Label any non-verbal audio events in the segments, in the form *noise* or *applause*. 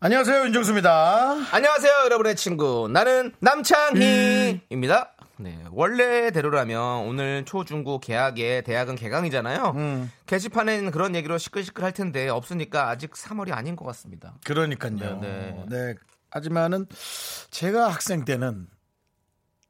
안녕하세요 윤정수입니다. 안녕하세요, 여러분의 친구. 나는 남창희입니다. 네, 원래대로라면 오늘 초중고 개학에 대학은 개강이잖아요. 음. 게시판엔 그런 얘기로 시끌시끌 할 텐데 없으니까 아직 3월이 아닌 것 같습니다. 그러니까요. 네, 네. 하지만은 제가 학생 때는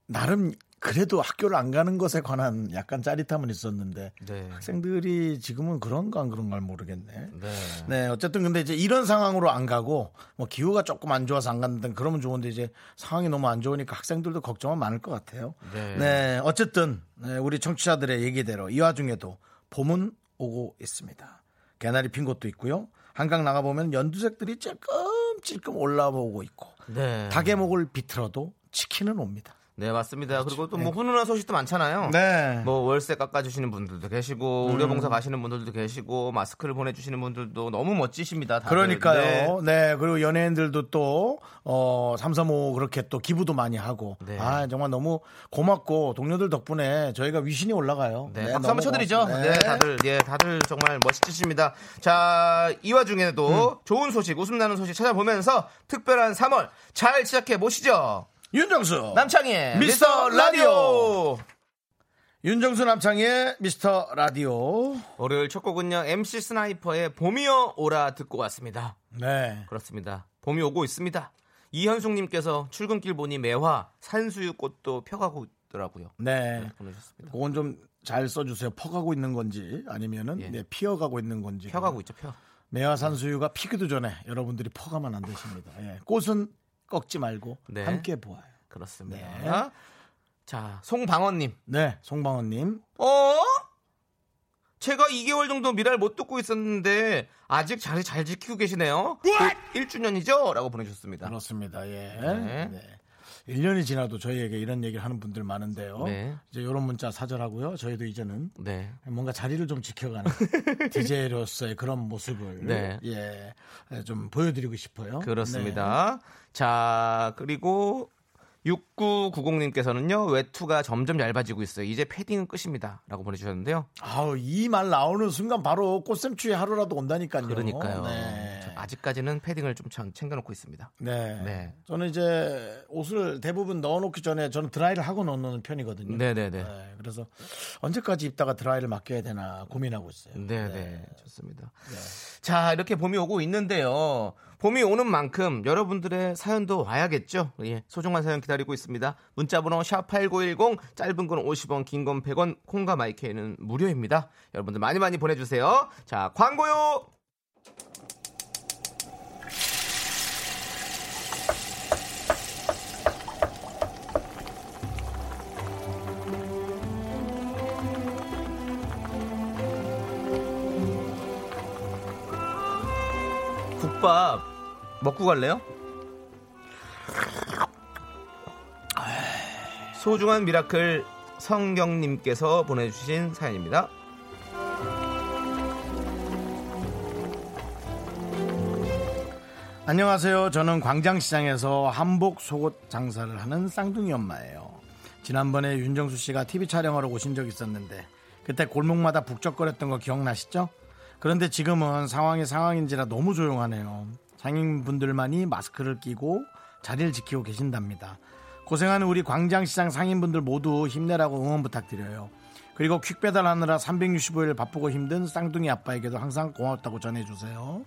나름 그래도 학교를 안 가는 것에 관한 약간 짜릿함은 있었는데 네. 학생들이 지금은 그런가 안 그런가 모르겠네. 네. 네, 어쨌든 근데 이제 이런 상황으로 안 가고 뭐 기후가 조금 안 좋아서 안 간다든 그러면 좋은데 이제 상황이 너무 안 좋으니까 학생들도 걱정은 많을 것 같아요. 네. 네, 어쨌든 네, 우리 청취자들의 얘기대로 이 와중에도 봄은 오고 있습니다. 개나리 핀 곳도 있고요. 한강 나가 보면 연두색들이 찔끔찔끔 올라오고 있고 네. 닭의 목을 비틀어도 치킨은 옵니다. 네, 맞습니다. 그리고 또 뭐 훈훈한 소식도 많잖아요. 네. 뭐 월세 깎아주시는 분들도 계시고 의료봉사 가시는 분들도 계시고 마스크를 보내주시는 분들도 너무 멋지십니다. 다들. 그러니까요. 네. 네. 그리고 연예인들도 또, 어, 삼삼오 그렇게 또 기부도 많이 하고. 네. 아, 정말 너무 고맙고 동료들 덕분에 저희가 위신이 올라가요. 네, 박수 한번 쳐드리죠. 고맙- 네. 다들, 예, 다들 정말 멋지십니다. 자, 이 와중에도 음. 좋은 소식, 웃음 나는 소식 찾아보면서 특별한 3월 잘 시작해 보시죠. 윤정수. 남창희의 미스터 라디오. 윤정수 남창희 미스터 라디오. 월요일 첫 곡은요, MC 스나이퍼의 봄이여 오라 듣고 왔습니다. 네. 그렇습니다. 봄이 오고 있습니다. 이현숙님께서 출근길 보니 매화, 산수유 꽃도 펴가고 있더라고요. 네. 네, 보내주셨습니다. 그건 좀 잘 써주세요. 퍼가고 있는 건지 아니면은 예. 네, 피어가고 있는 건지. 펴가고 있죠, 펴. 매화산수유가 피기도 전에 여러분들이 퍼가면 안 되십니다. 예. 꽃은 꺾지 말고 네. 함께 보아요. 그렇습니다. 네. 자, 송방원님. 네, 송방원님. 어? 제가 2개월 정도 미라를 못 듣고 있었는데 아직 자리 잘 지키고 계시네요. 1주년이죠? 라고 보내주셨습니다. 그렇습니다. 예. 네. 네. 1년이 지나도 저희에게 이런 얘기를 하는 분들 많은데요. 네. 이제 이런 문자 사절하고요. 저희도 이제는 네. 뭔가 자리를 좀 지켜가는 *laughs* DJ로서의 그런 모습을 네. 예, 예, 좀 보여드리고 싶어요. 그렇습니다. 자, 그리고 6990님께서는요, 외투가 점점 얇아지고 있어요. 이제 패딩은 끝입니다. 라고 보내주셨는데요. 네. 아우 이 말 나오는 순간 바로 꽃샘추위 하루라도 온다니까요. 그러니까요. 네. 저 아직까지는 패딩을 좀참 챙겨놓고 있습니다. 네. 네. 저는 이제 옷을 대부분 넣어놓기 전에 저는 드라이를 하고 넣는 편이거든요. 네네네. 네, 그래서 언제까지 입다가 드라이를 맡겨야 되나 고민하고 있어요. 네네. 좋습니다. 자, 이렇게 봄이 오고 있는데요. 봄이 오는 만큼 여러분들의 사연도 와야겠죠. 예, 소중한 사연 기다리고 있습니다. 문자번호 샵8910, 짧은 건 50원, 긴 건 100원, 콩과 마이크는 무료입니다. 여러분들 많이 많이 보내주세요. 자, 광고요! 국밥 먹고 갈래요? 소중한 미라클 성경님께서 보내주신 사연입니다. 안녕하세요. 저는 광장시장에서 한복 속옷 장사를 하는 쌍둥이 엄마예요. 지난번에 윤정수 씨가 TV 촬영하러 오신 적 있었는데 그때 골목마다 북적거렸던 거 기억나시죠? 그런데 지금은 상황이 상황인지라 너무 조용하네요. 상인분들만이 마스크를 끼고 자리를 지키고 계신답니다. 고생하는 우리 광장시장 상인분들 모두 힘내라고 응원 부탁드려요. 그리고 퀵 배달 하느라 365일 바쁘고 힘든 쌍둥이 아빠에게도 항상 고맙다고 전해주세요.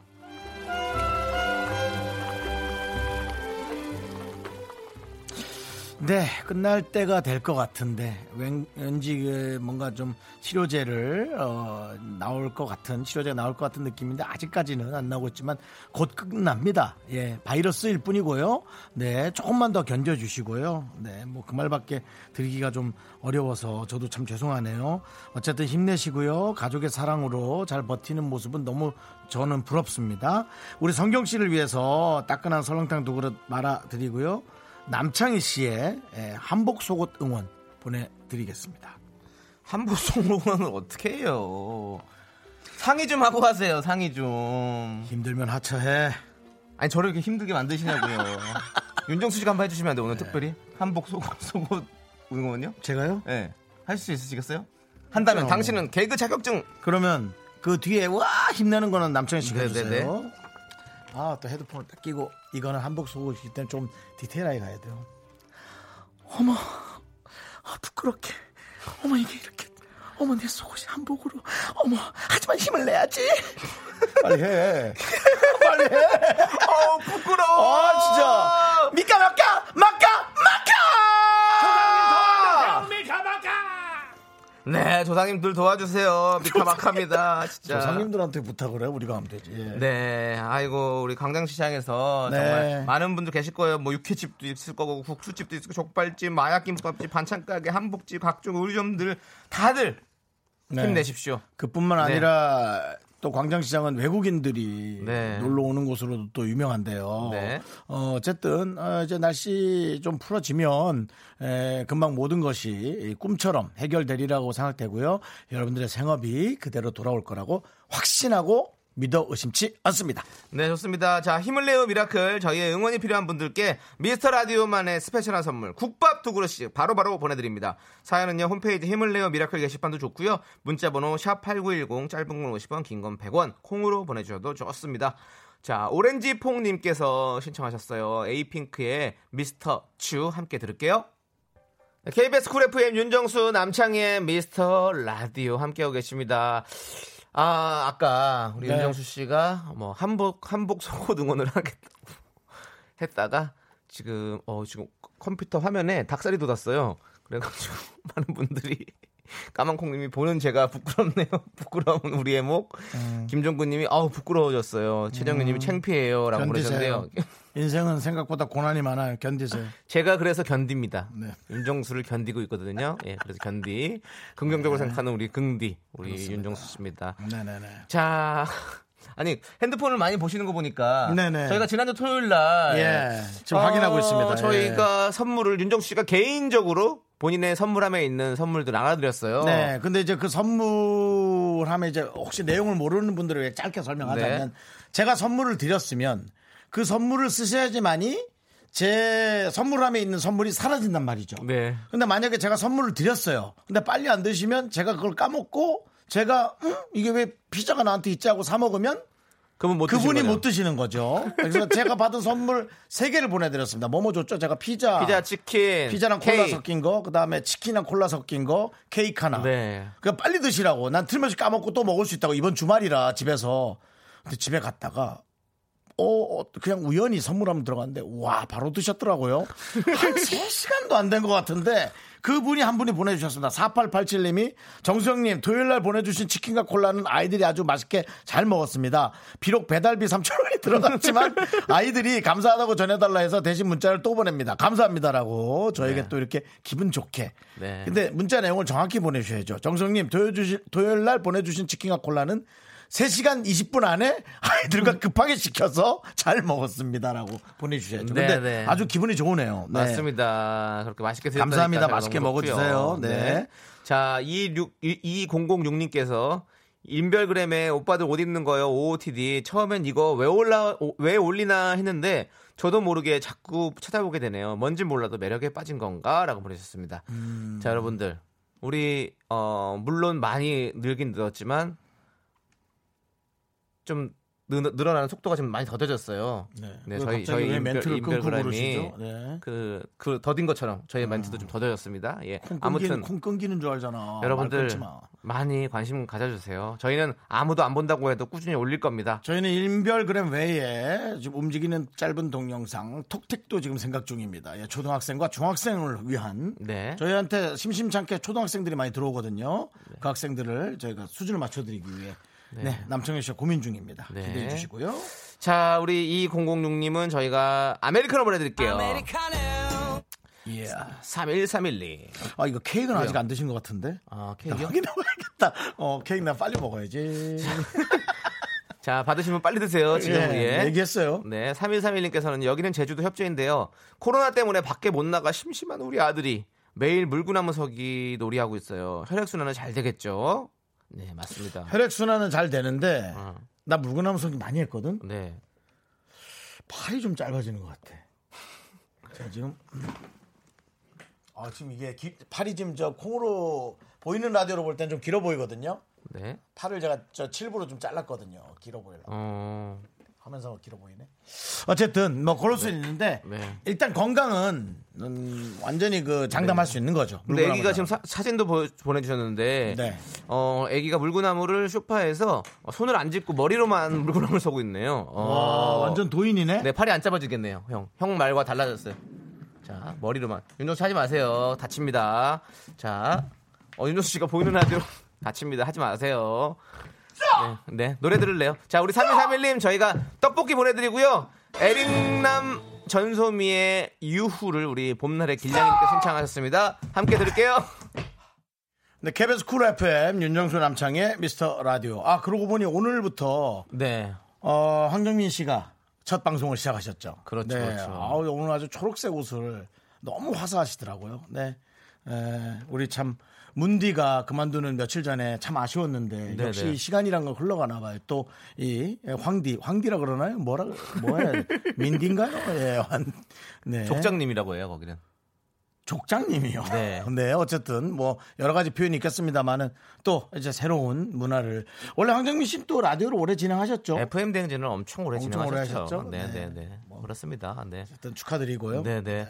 네, 끝날 때가 될 것 같은데 왠, 그 뭔가 좀 치료제를 어, 나올 것 같은 치료제 나올 것 같은 느낌인데 아직까지는 안 나오고 있지만 곧 끝납니다. 예, 바이러스일 뿐이고요. 네, 조금만 더 견뎌주시고요. 네, 뭐 그 말밖에 드리기가 좀 어려워서 저도 참 죄송하네요. 어쨌든 힘내시고요. 가족의 사랑으로 잘 버티는 모습은 너무 저는 부럽습니다. 우리 성경 씨를 위해서 따끈한 설렁탕 두 그릇 말아 드리고요. 남창희 씨의 예, 한복 속옷 응원 보내드리겠습니다. 한복 송로는 어떻게 해요? 상의 좀 하고 하세요. 상의 좀. 힘들면 하차해. 아니 저를 이렇게 힘들게 만드시냐고요. *laughs* 윤정수 씨가 한번 해주시면 안 돼요. 오늘 네. 특별히 한복 속옷 속옷 응원요? 제가요? 예. 네. 할 수 있으시겠어요? 한다면 그럼. 당신은 개그 자격증 그러면 그 뒤에 와 힘내는 거는 남창희 씨가 네네네. 해주세요. 아 또 헤드폰을 딱 끼고 이거는 한복 속옷이기 때문에 좀 디테일하게 가야 돼요. 어머, 아, 부끄럽게. 어머 이게 이렇게. 어머 내 속옷이 한복으로. 어머 하지만 힘을 내야지. 빨리 해. *laughs* 빨리 해. 어 부끄러워. 아 진짜. 미까 막까 막까. 네 조상님들 도와주세요. 미카마카입니다. 진짜. 조상님들한테 부탁을 해 우리가 하면 되지. 예. 네, 아이고 우리 광장시장에서 네. 정말 많은 분들 계실 거예요. 뭐 육회집도 있을 거고 국수집도 있을 거고 족발집, 마약김밥집, 반찬가게, 한복집, 각종 의류점들 다들 네. 힘내십시오. 그뿐만 네. 아니라 또 광장시장은 외국인들이 네. 놀러 오는 곳으로도 또 유명한데요. 네. 어, 어쨌든 어, 이제 날씨 좀 풀어지면 에, 금방 모든 것이 이 꿈처럼 해결되리라고 생각되고요. 여러분들의 생업이 그대로 돌아올 거라고 확신하고 믿어 의심치 않습니다. 네, 좋습니다. 자, 힘을 내요 미라클. 저희의 응원이 필요한 분들께 미스터 라디오만의 스페셜한 선물, 국밥 두 그릇씩 바로 바로 보내드립니다. 사연은요, 홈페이지 힘을 내요 미라클 게시판도 좋고요. 문자번호 샵 8910, 짧은 건 50원, 긴 건 100원, 콩으로 보내주셔도 좋습니다. 자, 오렌지 퐁님께서 신청하셨어요. 에이핑크의 미스터 츄 함께 들을게요. 네, KBS 쿨 FM 윤정수 남창희의 미스터 라디오 함께하고 계십니다. 아, 아까 우리 네. 윤정수 씨가 뭐 한복 한복 속옷 응원을 *laughs* 하겠다고 했다가 지금 어 지금 컴퓨터 화면에 닭살이 돋았어요. 그래가지고 *laughs* 많은 분들이 까만콩님이 보는 제가 부끄럽네요. *laughs* 부끄러운 우리의 목. 음. 김종구님이 아우 부끄러워졌어요. 최정민님이 창피해요라고 견디세요. 그러셨는데요. 인생은 생각보다 고난이 많아요. 견디세요. *laughs* 제가 그래서 견딥니다. 네. 윤정수를 견디고 있거든요. 예, 그래서 견디. 긍정적으로 생각하는 우리 긍디, 우리 윤정수 씨입니다. 네네네. 자, *laughs* 아니 핸드폰을 많이 보시는 거 보니까 네네. 저희가 지난주 토요일 날 예, 지금 확인하고 있습니다. 예. 저희가 선물을 윤정수 씨가 개인적으로 본인의 선물함에 있는 선물들 나눠드렸어요. 네, 근데 이제 그 선물하면 이제 혹시 내용을 모르는 분들을 위해 짧게 설명하자면 네. 제가 선물을 드렸으면 그 선물을 쓰셔야지만이 제 선물함에 있는 선물이 사라진단 말이죠. 네. 근데 만약에 제가 선물을 드렸어요. 근데 빨리 안 드시면 제가 그걸 까먹고 제가 음? 이게 왜 피자가 나한테 있지 하고 사 먹으면 그분 못 드시는 그분이 거죠? 못 드시는 거죠. 그래서 제가 받은 선물 세 개를 보내드렸습니다. 뭐뭐 줬죠? 제가 피자, 피자, 치킨, 피자랑 콜라 케이크. 섞인 거, 그 다음에 치킨이랑 콜라 섞인 거, 케이크 하나. 네. 그 빨리 드시라고. 난 틀림없이 까먹고 또 먹을 수 있다고. 이번 주말이라 집에서. 근데 집에 갔다가 어, 어, 그냥 우연히 선물하면 들어갔는데 와 바로 드셨더라고요. 한 3시간도 *laughs* 안 된 것 같은데 그분이 한 분이 보내주셨습니다. 4887님이 정수영님 토요일 날 보내주신 치킨과 콜라는 아이들이 아주 맛있게 잘 먹었습니다. 비록 배달비 3천원이 *laughs* 들어갔지만 아이들이 감사하다고 전해달라 해서 대신 문자를 또 보냅니다. 감사합니다라고 저에게 네. 또 이렇게 기분 좋게. 네. 근데 문자 내용을 정확히 보내주셔야죠. 정수영님 토요일, 주시, 토요일 날 보내주신 치킨과 콜라는 3시간 20분 안에 아이들과 급하게 시켜서 잘 먹었습니다라고 보내주셔야죠. 근데 네, 네. 아주 기분이 좋으네요. 네. 맞습니다. 그렇게 맛있게 드셨다니까 감사합니다. 맛있게. 먹어주세요. 네. 자, 26, 2006님께서 인별그램에 오빠들 옷 입는 거요. OOTD. 처음엔 이거 왜 올라, 오- 왜 올리나 했는데 저도 모르게 자꾸 찾아보게 되네요. 뭔진 몰라도 매력에 빠진 건가? 라고 보내셨습니다. 음. 자, 여러분들. 우리, 어, 물론 많이 늘긴 늘었지만 좀 늘, 늘어나는 속도가 지금 많이 더뎌졌어요. 네. 네, 왜 저희 저희 왜 인별, 인별그램이? 네. 그, 그 더딘 것처럼 저희 멘트도 좀 더뎌졌습니다. 예. 콩 끊기는, 아무튼 콩 끊기는 줄 알잖아. 여러분들. 많이 관심 가져주세요. 저희는 아무도 안 본다고 해도 꾸준히 올릴 겁니다. 저희는 인별그램 외에 지금 움직이는 짧은 동영상 톡택도 지금 생각 중입니다. 예, 초등학생과 중학생을 위한 네. 저희한테 심심찮게 초등학생들이 많이 들어오거든요. 그 학생들을 저희가 수준을 맞춰드리기 위해 네, 남청현 씨가 고민 중입니다. 네. 기대해 주시고요. 자, 우리 2006님은 저희가 아메리카노 보내드릴게요. 예. 31312. 아 이거 케이크는 아직 안 드신 것 같은데. 아, 나 케이크요? 확인해 봐야겠다. 어 케이크 나 빨리 먹어야지. *laughs* 자, 받으시면 빨리 드세요. 지금. 예, 예. 얘기했어요. 네, 3131님께서는 여기는 제주도 협재인데요. 코로나 때문에 밖에 못 나가 심심한 우리 아들이 매일 물구나무 서기 놀이하고 있어요. 혈액순환은 잘 되겠죠? 네, 맞습니다. 혈액 순환은 잘 되는데 어, 나 물구나무 서기 많이 했거든. 네. 팔이 좀 짧아지는 것 같아. 자 지금 아 지금 이게 기- 팔이 지금 저 콩으로 보이는 라디오로 볼 땐 좀 길어 보이거든요. 네. 팔을 제가 저 칠부로 좀 잘랐거든요. 길어 보이려고 어, 하면서 길어 보이네. 어쨌든 뭐 그럴 수 있는데 네. 일단 건강은 음, 완전히 그 장담할 수 있는 거죠. 근데 애기가 지금. 사, 진도 보내주셨는데, 네. 어, 애기가 물구나무를 쇼파에서 손을 안 짚고 머리로만 물구나무를 서고 있네요. 어, 와, 완전 도인이네. 네, 팔이 안 짧아지겠네요, 형. 형 말과 달라졌어요. 자, 머리로만. 윤정수 하지 마세요. 다칩니다. 자, 어, 윤정수 씨가 보이는 라디오 *laughs* 다칩니다. 하지 마세요. 네, 네, 노래 들을래요. 자, 우리 3131님 저희가 떡볶이 보내드리고요. 에릭남 전소미의 유후를 우리 봄날의 길냥이님께 신청하셨습니다. 함께 들을게요. 네, KBS 쿨 FM 윤정수 남창희의 미스터 라디오. 아 그러고 보니 오늘부터 네. 어, 황정민 씨가 첫 방송을 시작하셨죠. 그렇죠, 네. 그렇죠. 아우, 오늘 아주 초록색 옷을 너무 화사하시더라고요. 네. 에, 우리 참 문디가 그만두는 며칠 전에 참 아쉬웠는데 네네. 역시 시간이란 건 흘러가나 봐요. 또 이 황디, 황디라 그러나요? 뭐라 뭐야? 민디인가요? *laughs* 예. 환- 네. 족장님이라고 해요, 거기는. 족장님이요. 네. *laughs* 네, 어쨌든 뭐 여러 가지 표현이 있겠습니다만은 또 이제 새로운 문화를 원래 황정민 씨또 라디오를 오래 진행하셨죠. FM 대행진을 엄청 오래 엄청 오래 진행하셨죠. 하셨죠? 네, 네. 네, 네. 그렇습니다. 네. 일단 축하드리고요. 네, 네.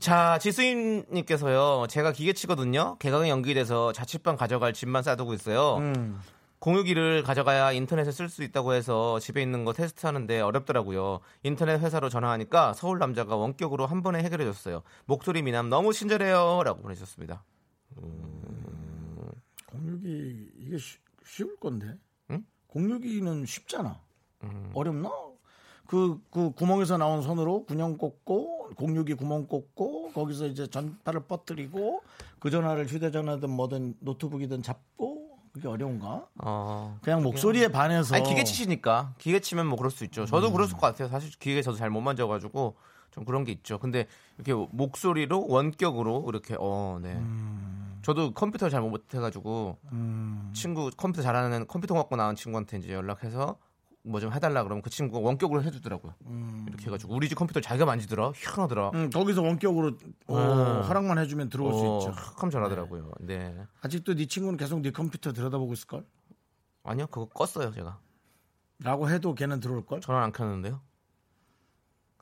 자, 지수임님께서요. 제가 기계치거든요. 개강이 연기돼서 자취방 가져갈 집만 싸두고 있어요. 음. 공유기를 가져가야 인터넷에 쓸 수 있다고 해서 집에 있는 거 테스트하는데 어렵더라고요. 인터넷 회사로 전화하니까 서울 남자가 원격으로 한 번에 해결해 줬어요. 목소리 미남 너무 친절해요라고 보내주셨습니다. 공유기 이게 쉬, 쉬울 건데. 응? 공유기는 쉽잖아. 음. 어렵나? 그, 그 구멍에서 나온 손으로 군용 꽂고 공유기 구멍 꽂고 거기서 이제 전파를 뻗뜨리고 그 전화를 휴대전화든 뭐든 노트북이든 잡고 그게 어려운가? 어, 그냥 목소리에 반해서 아니 기계 치시니까 기계 치면 뭐 그럴 수 있죠. 저도 그랬을 것 같아요. 사실 기계 저도 잘 못 만져가지고 좀 그런 게 있죠. 근데 이렇게 목소리로 원격으로 이렇게 어, 네. 저도 컴퓨터 잘 못해가지고 친구 컴퓨터 잘하는 컴퓨터 갖고 나온 친구한테 이제 연락해서 뭐 좀 해달라 그러면 그 친구가 원격으로 해주더라고요. 이렇게 해가지고 우리 집 컴퓨터 자기가 만지더라. 희한하더라. 음, 거기서 원격으로 어, 음. 허락만 해주면 들어올 어, 수 있죠. 참 전하더라고요. 네. 아직도 네 친구는 계속 네 컴퓨터 들여다보고 있을 걸? 아니요, 그거 껐어요 제가. 라고 해도 걔는 들어올걸? 전화 안 켰는데요.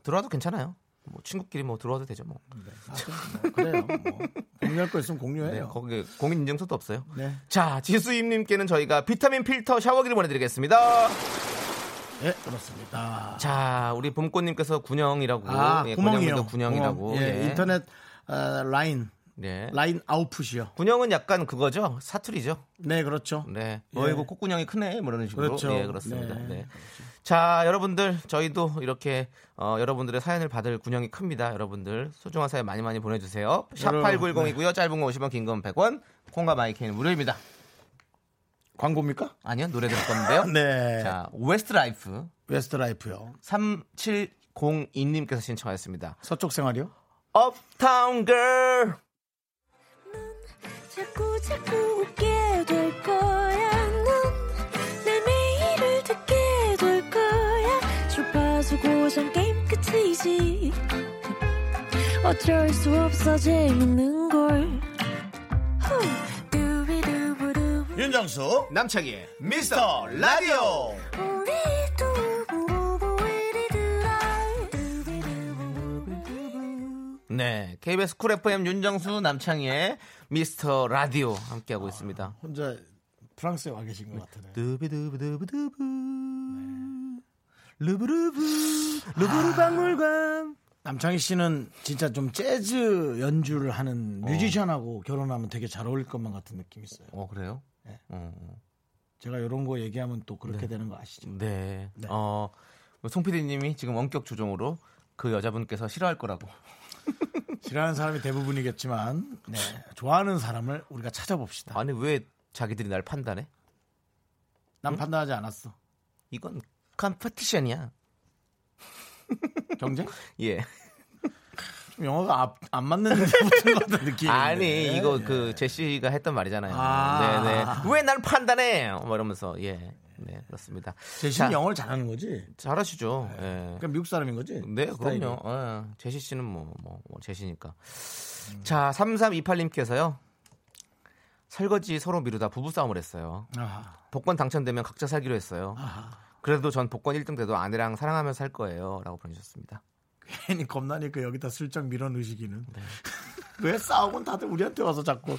들어와도 괜찮아요. 뭐 친구끼리 뭐 들어와도 되죠 뭐. 하여튼 뭐 그래요. 뭐. 공유할 거 있으면 네, 공유해요. 거기 공인 인증서도 없어요. 네. 자, 지수임님께는 저희가 비타민 필터 샤워기를 보내드리겠습니다. 예, 그렇습니다. 자, 우리 봄꽃님께서 군영이라고. 아, 예, 구멍이요. 군영이라고. 구멍. 예, 예. 인터넷 어, 라인, 네. 라인 아웃풋이요. 군영은 약간 그거죠. 사투리죠. 네, 그렇죠. 네. 예. 어이구 콧구녕이 크네. 뭐 이런 식으로. 그렇죠. 예, 그렇습니다. 네. 네. 자, 여러분들 저희도 이렇게 어, 여러분들의 사연을 받을 군영이 큽니다. 여러분들 소중한 사연 많이 많이 보내주세요. 샵 여러분, 8910이고요. 짧은 거 50원, 긴 건 100원. 콩과 마이크는 무료입니다. 광고입니까? 아니요, 노래 들을 건데요. *laughs* 네. 자, 웨스트라이프 웨스트라이프요. 3702님께서 신청하였습니다. 서쪽 생활이요? Uptown Girl. 자꾸 자꾸 웃게 될 거야. 넌 내 매일을 듣게 될 거야. 주파수 고정 게임 끝이지. 어쩔 수 없어 재밌는 걸. 후. 윤정수 남창희의 미스터 라디오. 네 KBS 쿨 FM 윤정수 남창희의 미스터 라디오 함께하고 있습니다. 아, 혼자 프랑스에 와 계신 것 같아요 두비두비두비두부 루브루브 루브르 아. 박물관. 남창희 씨는 진짜 좀 재즈 연주를 하는 어. 뮤지션하고 결혼하면 되게 잘 어울릴 것만 같은 느낌이 있어요. 어 그래요? 네. 어, 제가 이런 거 얘기하면 또 그렇게 되는 거 아시죠? 네. 네. 어, 송 PD님이 지금 원격 조종으로 그 여자분께서 싫어할 거라고. *laughs* 싫어하는 사람이 대부분이겠지만 네, 좋아하는 사람을 우리가 찾아봅시다. 아니 왜 자기들이 날 판단해? 난 판단하지 않았어. 이건 컴퍼티션이야. 경쟁? *laughs* 예. 좀 영어가 앞- 안 맞는 *laughs* 데 붙은 것 같은 느낌이 아니 이거 그 제시가 했던 말이잖아요. 아. 네네. 왜 날 판단해? 뭐 이러면서 예. 네 그렇습니다. 제시는 자, 영어를 잘하는 거지? 잘하시죠. 예. 그러니까 미국 사람인 거지? 네, 스타일이. 그럼요. 예, 제시 씨는 뭐, 뭐, 뭐 제시니까. 자, 3328님께서요. 설거지 서로 미루다 부부싸움을 했어요. 아하. 복권 당첨되면 각자 살기로 했어요. 아하. 그래도 전 복권 1등 돼도 아내랑 사랑하며 살 거예요. 라고 보내주셨습니다. 괜히 겁나니까 여기다 슬쩍 밀어 넣으시기는. 네. *laughs* 왜 싸우곤 다들 우리한테 와서 자꾸.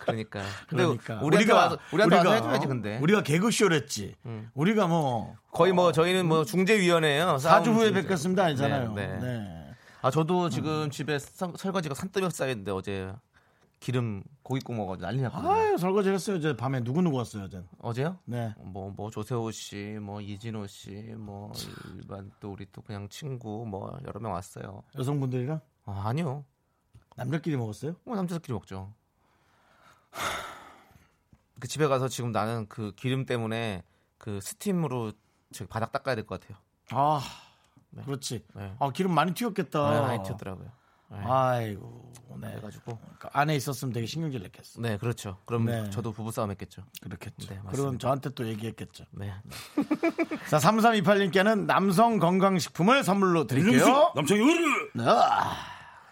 그러니까. *laughs* 그러니까. 우리한테 와서, 우리한테 와서 해줘야지, 근데. 우리가 개그쇼랬지. 우리가 뭐 거의 뭐 저희는 뭐 중재위원회예요. 사주 싸움 후에 중재. 뵙겠습니다 아니잖아요. 네, 네. 네. 아, 저도 지금 집에 서- 설거지가 산더미 쌓였는데 어제 기름 고기 구워 난리 났거든요. 아유 설거지 했어요. 어제 밤에 누구 누구 왔어요 어제. 어제요? 네. 뭐, 뭐, 조세호 씨, 뭐, 이진호 씨, 뭐, 일반 또 우리 또 그냥 친구, 뭐, 여러 명 왔어요. 여성분들이랑 아, 아니요. 남자끼리 먹었어요? 뭐, 남자들끼리 먹죠. 그 집에 가서 지금 나는 그 기름 때문에 그 스팀으로 저기 바닥 닦아야 될 것 같아요. 아 그렇지. 네. 아 기름 많이 튀었겠다. 네, 많이 튀었더라고요. 네. 아이고. 네. 그래가지고. 그러니까 안에 있었으면 되게 신경질 냈겠어. 네, 그렇죠. 그럼 네. 저도 부부싸움 했겠죠. 그렇겠죠. 네. 그럼 저한테 또 얘기했겠죠. 네. *laughs* 자, 3328님께는 남성 건강식품을 선물로 드릴게요. 남창희 으르 네. 아,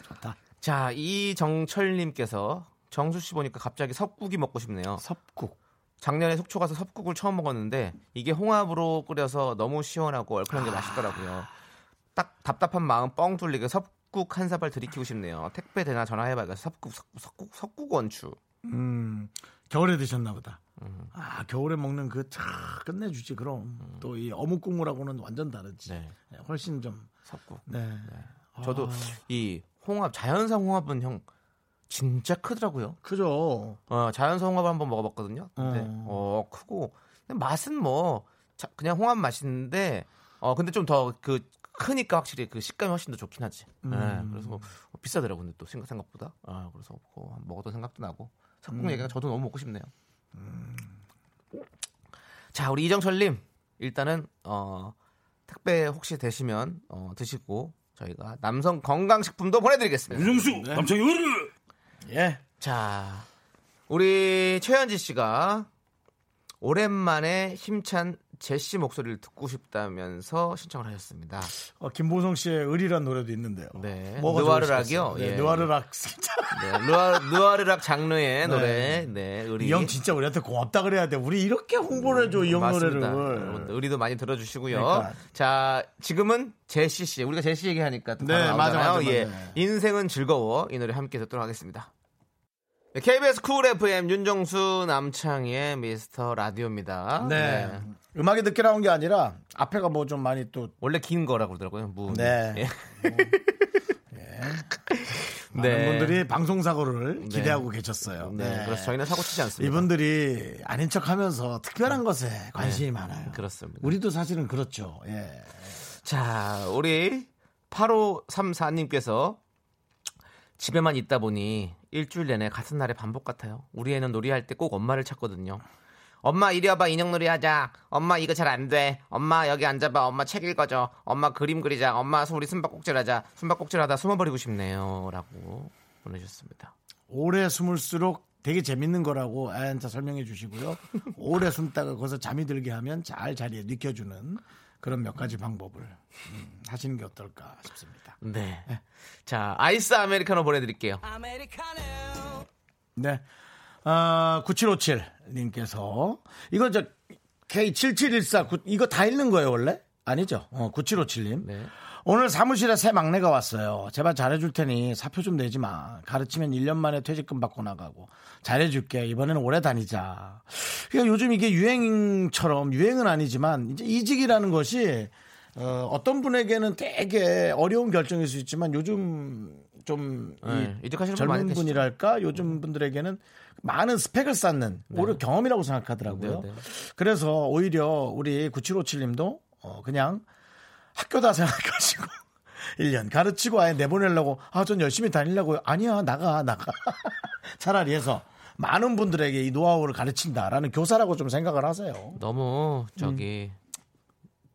좋다. 자, 이정철님께서 정수 씨 보니까 갑자기 섭국이 먹고 싶네요. 섭국. 작년에 속초 가서 섭국을 처음 먹었는데 이게 홍합으로 끓여서 너무 시원하고 얼큰한 게 맛있더라고요. 딱 답답한 마음 뻥 뚫리게 섭 국 한 사발 들이키고 싶네요. 택배 되나. 섭국 섭국 섭국, 섭국 원추. 음, 겨울에 드셨나 보다. 아, 겨울에 먹는 그, 차, 끝내주지, 그럼. 또이 어묵 국물하고는 완전 다르지. 네. 네, 훨씬 좀, 섭국. 네. 저도 아, 이 홍합 자연산 홍합은 형 진짜 크더라고요. 크죠. 어, 자연산 홍합을 한번 먹어봤거든요. 근데 어. 어, 크고 근데 맛은 뭐 자- 그냥 홍합 맛인데 어 근데 좀 더 그 크니까 확실히 그 식감이 훨씬 더 좋긴 하지. 네, 그래서 뭐 비싸더라고 근데 또 생각 생각보다. 아 그래서 한번 먹어도 생각도 나고 삭국 얘기가 저도 너무 먹고 싶네요. 자 우리 이정철님 일단은 어 택배 혹시 되시면 어 드시고 저희가 남성 건강식품도 보내드리겠습니다. 윤정수 남창희 으르 예. 자, 우리 최현지 씨가 오랜만에 힘찬 제시 목소리를 듣고 싶다면서 신청을 하셨습니다. 어, 김보성 씨의 을이란 노래도 있는데요. 네. 느와르락이요? 네, 예. 느와르락. 진짜. 네, 느와, 느와르락 장르의 노래. 네, 의리. 이형 진짜 우리한테 고맙다 그래야 돼. 우리 이렇게 홍보를 해줘, 이 형. 노래를. 여러분들 의리도 많이 들어주시고요. 그러니까. 자, 지금은 제시 씨. 우리가 제시 얘기하니까 또 네, 맞아, 나오잖아요. 맞아, 예. 맞아. 인생은 즐거워. 이 노래 함께 듣도록 하겠습니다. 네, KBS 쿨 FM 윤정수 남창희의 미스터 라디오입니다. 네. 음악이 늦게 나온 게 아니라 앞에가 뭐 좀 많이 또 원래 긴 거라고 그러더라고요. 무. 네. 예. *laughs* 많은 네. 분들이 방송 사고를 기대하고 계셨어요. 네. 그래서 저희는 사고 치지 않습니다. 이분들이 아닌 척하면서 특별한 것에 관심이 많아요. 네. 그렇습니다. 우리도 사실은 그렇죠. 예. 자, 우리 8534님께서 집에만 있다 보니 일주일 내내 같은 날의 반복 같아요. 우리 애는 놀이할 때 꼭 엄마를 찾거든요. 엄마 이리 와봐 인형놀이 하자. 엄마 이거 잘 안 돼. 엄마 여기 앉아봐. 엄마 책 읽어줘. 엄마 그림 그리자. 엄마 우리 숨바꼭질 하자. 숨바꼭질 하다 숨어버리고 싶네요.라고 보내주셨습니다. 오래 숨을수록 되게 재밌는 거라고 애한테 설명해 주시고요. 오래 숨다가 거기서 잠이 들게 하면 잘 자리에 눕혀주는 그런 몇 가지 방법을 음, 하시는 게 어떨까 싶습니다. 네. 자 아이스 아메리카노 보내드릴게요. 네. 어, 9757님께서 이거 저 K7714 이거 다 읽는 거예요, 원래? 아니죠. 어, 9757님. 네. 오늘 사무실에 새 막내가 왔어요. 제발 잘해줄 테니 사표 좀 내지 마. 가르치면 1년 만에 퇴직금 받고 나가고. 잘해줄게. 이번에는 오래 다니자. 그러니까 요즘 이게 유행처럼 유행은 아니지만 이제 이직이라는 것이 어, 떤 분에게는 되게 어려운 결정일 수 있지만 요즘 좀 네, 이 이직하시는 젊은. 분이랄까 요즘 분들에게는 많은 스펙을 쌓는 오히려 경험이라고 생각하더라고요. 네, 네. 그래서 오히려 우리 9757님도 어, 그냥 학교다 생각하시고 *laughs* 1년 가르치고 아예 내보내려고 아 전 열심히 다니려고요. 아니야 나가 나가 *laughs* 차라리 해서 많은 분들에게 이 노하우를 가르친다라는 교사라고 좀 생각을 하세요. 너무 저기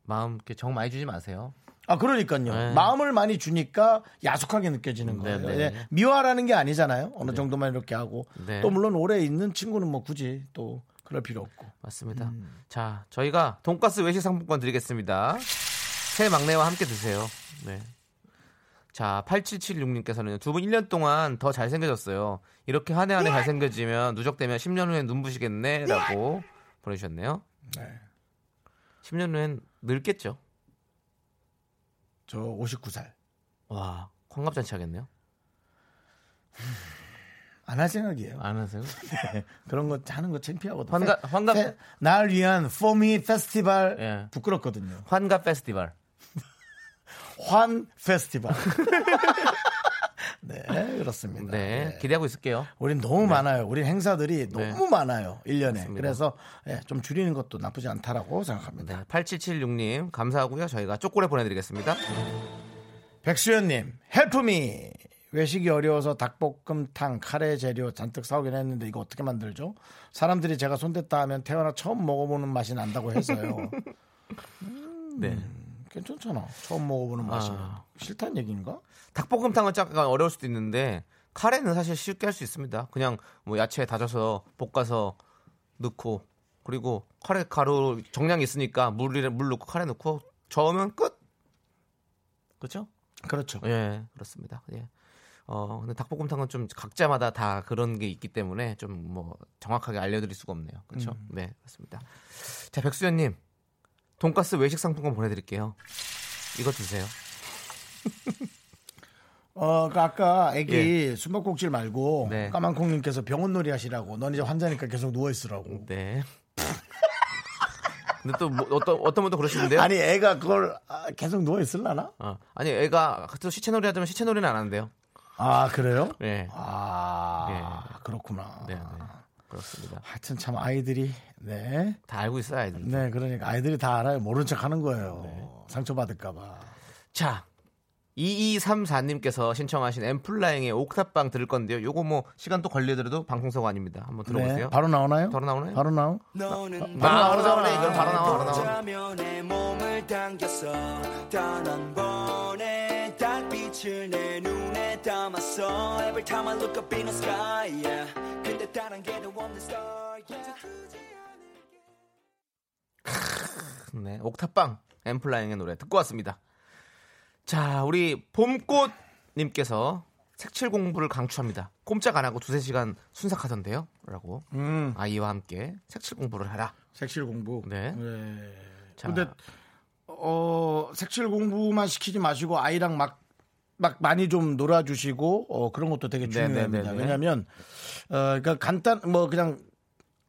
마음 이렇게 정 많이 주지 마세요. 아 그러니까요. 네. 마음을 많이 주니까 야속하게 느껴지는 네, 거예요. 네. 예, 미화라는 게 아니잖아요. 어느 정도만 이렇게 하고 네. 또 물론 오래 있는 친구는 뭐 굳이 또 그럴 필요 없고. 맞습니다. 음. 자, 저희가 돈가스 외식 상품권 드리겠습니다. 새 막내와 함께 드세요. 네. 자, 8776님께서는 두 분 1년 동안 더 잘생겨졌어요. 이렇게 한 해 한해 잘생겨지면 누적되면 10년 후엔 눈부시겠네. 라고 보내주셨네요. 네. 10년 후엔 늙겠죠. 저 59살 와, 환갑잔치 하겠네요. *sighs* 안 할 생각이에요. 안 하세요? *laughs* 그런 거 하는 거 창피하거든요. 환갑- 페- 환갑- 페- 날 위한 포미 페스티벌 예. 부끄럽거든요. 환갑 페스티벌. *laughs* 환 페스티벌. *laughs* 네, 그렇습니다. 네, 네. 기대하고 있을게요. 우린 너무 많아요. 우리 행사들이 네. 너무 많아요. 1년에. 맞습니다. 그래서 예, 좀 줄이는 것도 나쁘지 않다라고 생각합니다. 네, 8776님 감사하고요. 저희가 초콜릿 보내드리겠습니다. 백수연님, 헬프미. 외식이 어려워서 닭볶음탕, 카레 재료 잔뜩 사오긴 했는데 이거 어떻게 만들죠? 사람들이 제가 손댔다 하면 태어나 처음 먹어보는 맛이 난다고 해서요. *laughs* 네. 괜찮잖아. 처음 먹어보는 맛이면. 아. 싫다는 얘기인가? 닭볶음탕은 약간 어려울 수도 있는데 카레는 사실 쉽게 할 수 있습니다. 그냥 뭐 야채 다져서 볶아서 넣고 그리고 카레 가루 정량이 있으니까 물을 물 넣고 카레 넣고 저으면 끝. 그렇죠? 그렇죠. 예, 그렇습니다. 예. 어, 근데 닭볶음탕은 좀 각자마다 다 그런 게 있기 때문에 좀 뭐 정확하게 알려드릴 수가 없네요. 그렇죠? 음. 네, 그렇습니다. 자, 백수연님, 돈가스 외식 상품권 보내드릴게요. 이거 드세요. *laughs* 어, 그 아까 애기 숨바꼭질 말고 네. 까만콩님께서 병원놀이 하시라고. 넌 이제 환자니까 계속 누워 있으라고. 네. *laughs* 근데 또 뭐, 어떤 어떤 분도 그러시는데요. 아니 애가 그걸 아, 계속 누워 있을라나? 어, 아니 애가 또 시체놀이 하자면 시체놀이는 안 하는데요. 아 그래요? 네. 아 그렇구나. 네, 네. 그렇습니다. 하여튼 참 아이들이 네. 다 알고 있어요, 아이들. 네, 그러니까 아이들이 다 알아요. 모른 척 하는 거예요. 네. 상처받을까봐. 자, 2234님께서 신청하신 엠플라잉의 옥탑방 들을 건데요. 요거 뭐 시간 또 걸리더라도 방송사고 아닙니다. 한번 들어보세요. 네, 바로 나오나요? 바로 나오나요? 바로 나오? 너는 바로 나오잖아. 이건 바로 나와, 바로 나와. 빛을 내 눈에 담았어 Every time I look up in the sky yeah. 근데 다른 게도 없는 star yeah. 네, 옥탑방 엠플라잉의 노래 듣고 왔습니다. 자, 우리 봄꽃님께서 색칠 공부를 강추합니다. 꼼짝 안 하고 두세 시간 순삭하던데요. 라고 음, 아이와 함께 색칠 공부를 해라. 색칠 공부. 네. 자, 근데 어, 색칠 공부만 시키지 마시고 아이랑 막, 막 많이 좀 놀아주시고 어, 그런 것도 되게 중요합니다. 네, 네, 네, 네. 왜냐하면 어, 그러니까 간단 뭐 그냥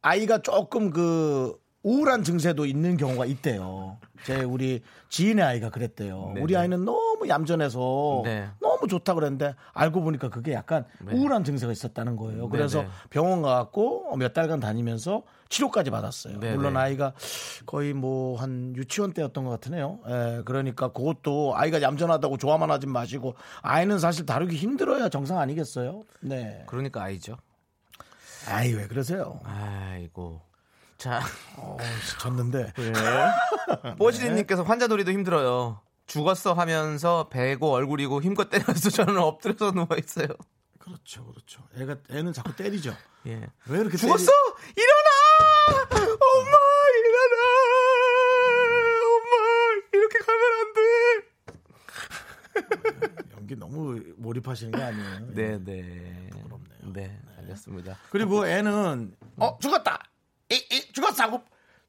아이가 조금 그 우울한 증세도 있는 경우가 있대요. 제 우리 지인의 아이가 그랬대요. 네, 우리 네. 아이는 너무 얌전해서 네. 너무 좋다 그랬는데 알고 보니까 그게 약간 우울한 증세가 있었다는 거예요. 그래서 네. 병원 가갖고 몇 달간 다니면서 치료까지 받았어요. 네, 물론 네. 아이가 거의 뭐 한 유치원 때였던 것 같으네요. 예, 그러니까 그것도 아이가 얌전하다고 좋아만 하지 마시고 아이는 사실 다루기 힘들어야 정상 아니겠어요? 네. 그러니까 아이죠. 아이 왜 그러세요? 아이고. 자, 어, 졌는데. *laughs* 네. 뽀시리님께서 환자 놀이도 힘들어요. 죽었어 하면서 배고 얼굴이고 힘껏 때려서 저는 엎드려서 누워 있어요. 그렇죠, 그렇죠. 애가 애는 자꾸 때리죠. 예. 왜 이렇게 죽었어? 일어나! 엄마 일어나! 엄마 이렇게 가면 안 돼. 연기 너무 몰입하시는 게 아니에요. 네, 네. 네, 알겠습니다. 그리고 애는 어 죽었다. 이, 이, 죽었어 하고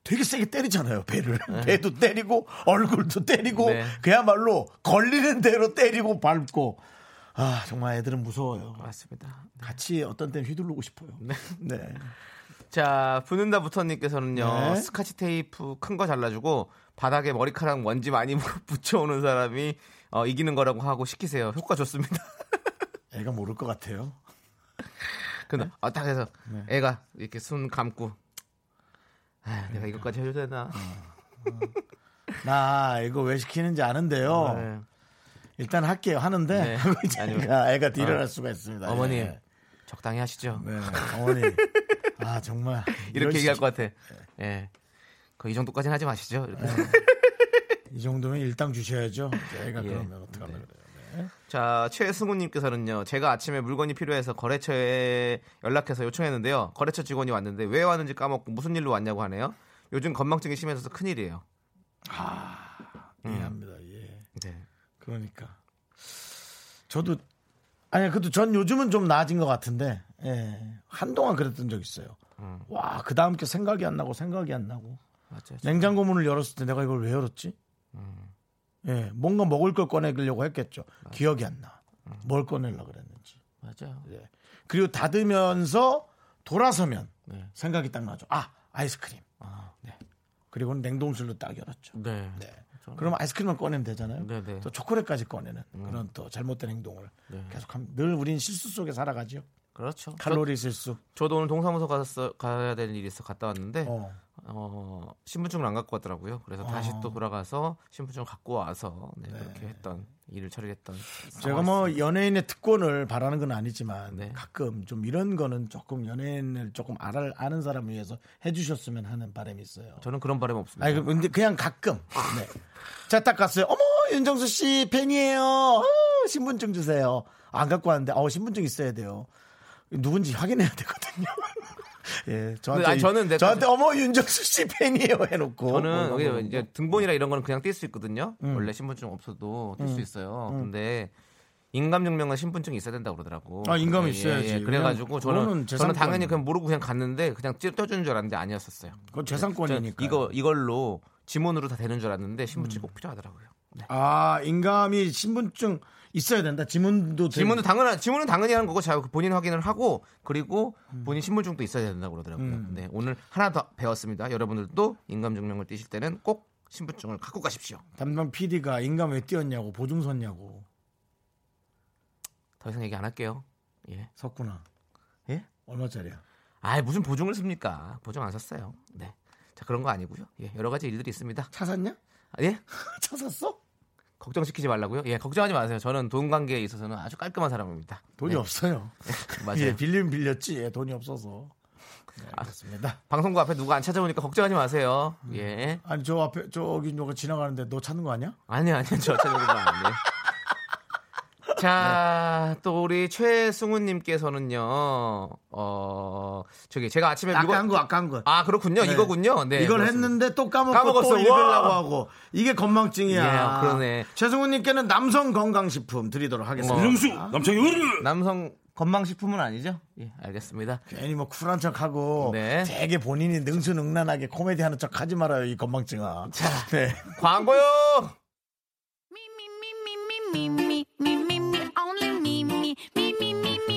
되게 세게 때리잖아요, 배를. 배도 때리고, 얼굴도 때리고, 네. 그야말로 걸리는 대로 때리고 밟고. 아, 정말 애들은 무서워요. 맞습니다. 같이 어떤 때는 휘두르고 싶어요. 네. 자, 부는다 부터님께서는요, 네. 스카치 테이프 큰 거 잘라주고, 바닥에 머리카락 먼지 많이 *laughs* 붙여오는 사람이 어, 이기는 거라고 하고 시키세요. 효과 좋습니다. *laughs* 애가 모를 것 같아요. 근데 네. 어, 딱 해서 애가 이렇게 손 감고, 아, 내가 이것까지 해도 되나? 나 이거 왜 시키는지 아는데요. 네. 일단 할게요. 하는데 네. 하고 이제 아니요. 애가, 딜을 어. 할 수가 있습니다. 어머니, 예. 적당히 하시죠. 네, 어머니. 아 정말 이렇게 얘기할 시- 것 같아. 예. 그이 정도까지는 하지 마시죠. 이렇게. 이 정도면 일당 주셔야죠. 애가 예. 그러면 어떡하면 그래요. 자, 최승우님께서는요, 제가 아침에 물건이 필요해서 거래처에 연락해서 요청했는데요. 거래처 직원이 왔는데 왜 왔는지 까먹고 무슨 일로 왔냐고 하네요. 요즘 건망증이 심해져서 큰 일이에요. 이해합니다. 예. 네. 그러니까 저도 아니 그래도 전 요즘은 좀 나아진 것 같은데 예. 한동안 그랬던 적 있어요. 음. 와 그 다음 게 생각이 안 나고 생각이 안 나고 맞아요. 냉장고 문을 열었을 때 내가 이걸 왜 열었지? 음. 예, 뭔가 먹을 걸 꺼내려고 했겠죠. 기억이 안 나. 음. 뭘 꺼내려고 그랬는지. 맞아요. 예. 그리고 닫으면서 돌아서면 네. 생각이 딱 나죠. 아 아이스크림. 네. 그리고는 냉동실로 딱 열었죠. 네. 네. 그러면 아이스크림만 꺼내면 되잖아요. 네, 네. 또 초콜릿까지 꺼내는 그런 또 잘못된 행동을 네. 계속 하면 늘 우린 실수 속에 살아가죠. 그렇죠. 칼로리 실수. 저, 도 오늘 동사무소 가서 가야 될 일이 있어 갔다 왔는데 어. 어. 신분증을 안 갖고 왔더라고요. 그래서 다시 또 돌아가서 신분증을 갖고 와서 네, 그렇게 했던 일을 처리했던 제가 뭐 연예인의 특권을 바라는 건 아니지만 네. 가끔 좀 이런 거는 조금 연예인을 조금 알아, 아는 사람을 위해서 해주셨으면 하는 바람이 있어요. 저는 그런 바람 없습니다. 아니 근데 그냥 가끔. 네. 자딱 갔어요. 어머 윤정수 씨 팬이에요. 어, 신분증 주세요. 안 갖고 왔는데 어 신분증 있어야 돼요. 누군지 확인해야 되거든요. *laughs* 예, 저한테 아니, 저는 저한테 어머 윤정수 씨 팬이에요 해놓고 저는 뭐, 여기 뭐, 이제 등본이나 이런 거는 그냥 뛸수 있거든요. 원래 신분증 없어도 뛸수 있어요. 근데 인감증명은 신분증이 있어야 된다 고 그러더라고. 아, 인감이 예, 있어야지. 예, 그래가지고 저는 저는. 당연히 그냥 모르고 그냥 갔는데 그냥 찌- 떼주는 줄 알았는데 아니었었어요. 그건 저 재산권이니까. 이거 이걸로 지문으로 다 되는 줄 알았는데 신분증 꼭 필요하더라고요. 네. 아 인감이 신분증 있어야 된다. 지문도 지문은 되- 당연한 지문은 당연히 하는 거고 자 본인 확인을 하고 그리고 본인 신분증도 있어야 된다고 그러더라고요. 음. 네 오늘 하나 더 배웠습니다. 여러분들도 인감증명을 띄실 때는 꼭 신분증을 갖고 가십시오. 담당 PD가 인감 왜 띄었냐고 보증 섰냐고 더 이상 얘기 안 할게요. 예. 섰구나. 예? 얼마짜리야? 아 무슨 보증을 씁니까? 보증 안 샀어요. 네. 자 그런 거 아니고요. 예, 여러 가지 일들이 있습니다. 차 샀냐? 아, 예? *laughs* 차 샀어? 걱정시키지 말라고요. 예, 걱정하지 마세요. 저는 돈 관계에 있어서는 아주 깔끔한 사람입니다. 돈이 네, 없어요. *laughs* 맞아요. 예, 빌리면 빌렸지. 예, 돈이 없어서. 네, 아. 알겠습니다. 방송국 앞에 누가 안 찾아오니까 걱정하지 마세요. 예. 아니 저 앞에 저기 누가 지나가는데 너 찾는 거 아니야? 아니 아니요 저 찾아오는 건 아니에요. 자, 또 우리 최승우님께서는요, 어, 저기 제가 아침에 아까 물건- 한 거, 아까 한 거. 아 그렇군요, 네. 이거군요. 네, 이걸 그렇습니다. 했는데 또 까먹고 까먹었어. 또 읽으려고 와. 하고 이게 건망증이야. 예, 그러네. 최승우님께는 남성 건강식품 드리도록 하겠습니다. 어. 어른 남성 건망식품은 아니죠? 예, 알겠습니다. 괜히 뭐 쿨한 척하고 네. 되게 본인이 능수능란하게 코미디 하는 척 하지 말아요 이 건망증아. 네. 광고요.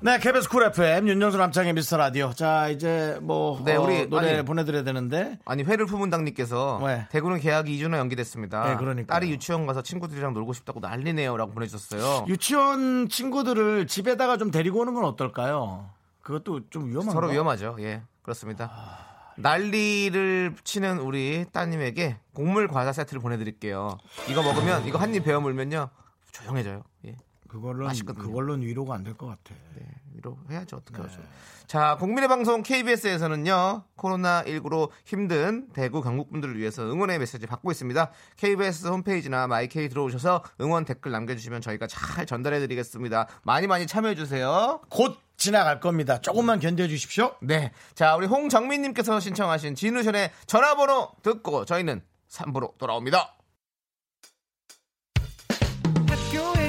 네, KBS 쿨 FM 윤정수 남창희의 미스터 라디오. 자, 이제 뭐 네, 어, 우리- 노래 아니. 보내드려야 되는데 아니 해를 품은 달님께서 왜? 대구는 개학이 2주나 연기됐습니다. 네, 그러니까요. 딸이 유치원 가서 친구들이랑 놀고 싶다고 난리네요라고 보내주셨어요. 유치원 친구들을 집에다가 좀 데리고 오는 건 어떨까요? 그것도 좀 위험한가? 서로 위험하죠. 예, 그렇습니다. 난리를 치는 우리 따님에게 곡물 과자 세트를 보내드릴게요. 이거 먹으면 이거 한 입 베어 물면요 조용해져요. 예. 그걸로 맛있거든요. 그걸로는 위로가 안 될 것 같아. 네, 위로 해야죠. 어떻게 하죠? 자, 국민의 방송 KBS에서는요, 코로나 19로 힘든 대구 경북 분들을 위해서 응원의 메시지 받고 있습니다. KBS 홈페이지나 마이케이 들어오셔서 응원 댓글 남겨 주시면 저희가 잘 전달해 드리겠습니다. 많이 많이 참여해 주세요. 곧 지나갈 겁니다. 조금만 견뎌 주십시오. 네. 자, 우리 홍정민 님께서 신청하신 진우션의 전화번호 듣고 저희는 3부로 돌아옵니다.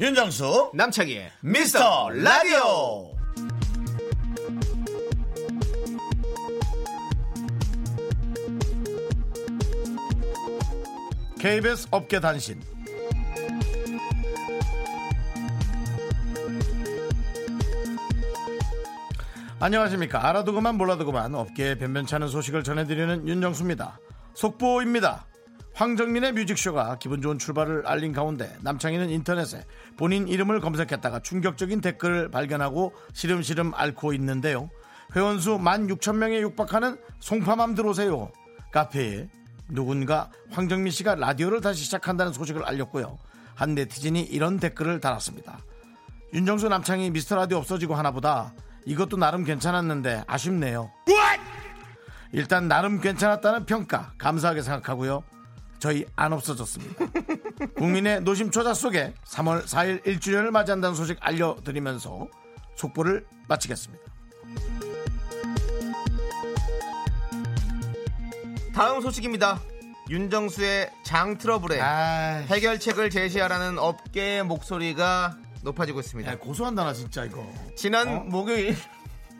윤정수 남창희의 미스터 라디오. KBS 업계 단신. 안녕하십니까. 알아두고만 몰라두고만 업계에 변변찮은 소식을 전해드리는 윤정수입니다. 속보입니다. 황정민의 뮤직쇼가 기분 좋은 출발을 알린 가운데 남창희는 인터넷에 본인 이름을 검색했다가 충격적인 댓글을 발견하고 시름시름 앓고 있는데요. 회원수 16,000명에 육박하는 송파맘 들어오세요. 카페에 누군가 황정민 씨가 라디오를 다시 시작한다는 소식을 알렸고요. 한 네티즌이 이런 댓글을 달았습니다. 윤정수 남창희 미스터 라디오 없어지고 하나보다 이것도 나름 괜찮았는데 아쉽네요. 일단 나름 괜찮았다는 평가 감사하게 생각하고요. 저희 안 없어졌습니다. 국민의 노심초자 속에 3월 4일 1주년을 맞이한다는 소식 알려드리면서 속보를 마치겠습니다. 다음 소식입니다. 윤정수의 장 트러블에 아, 해결책을 제시하라는 업계의 목소리가 높아지고 있습니다. 야, 고소한다 나 진짜 이거. 지난 어? 목요일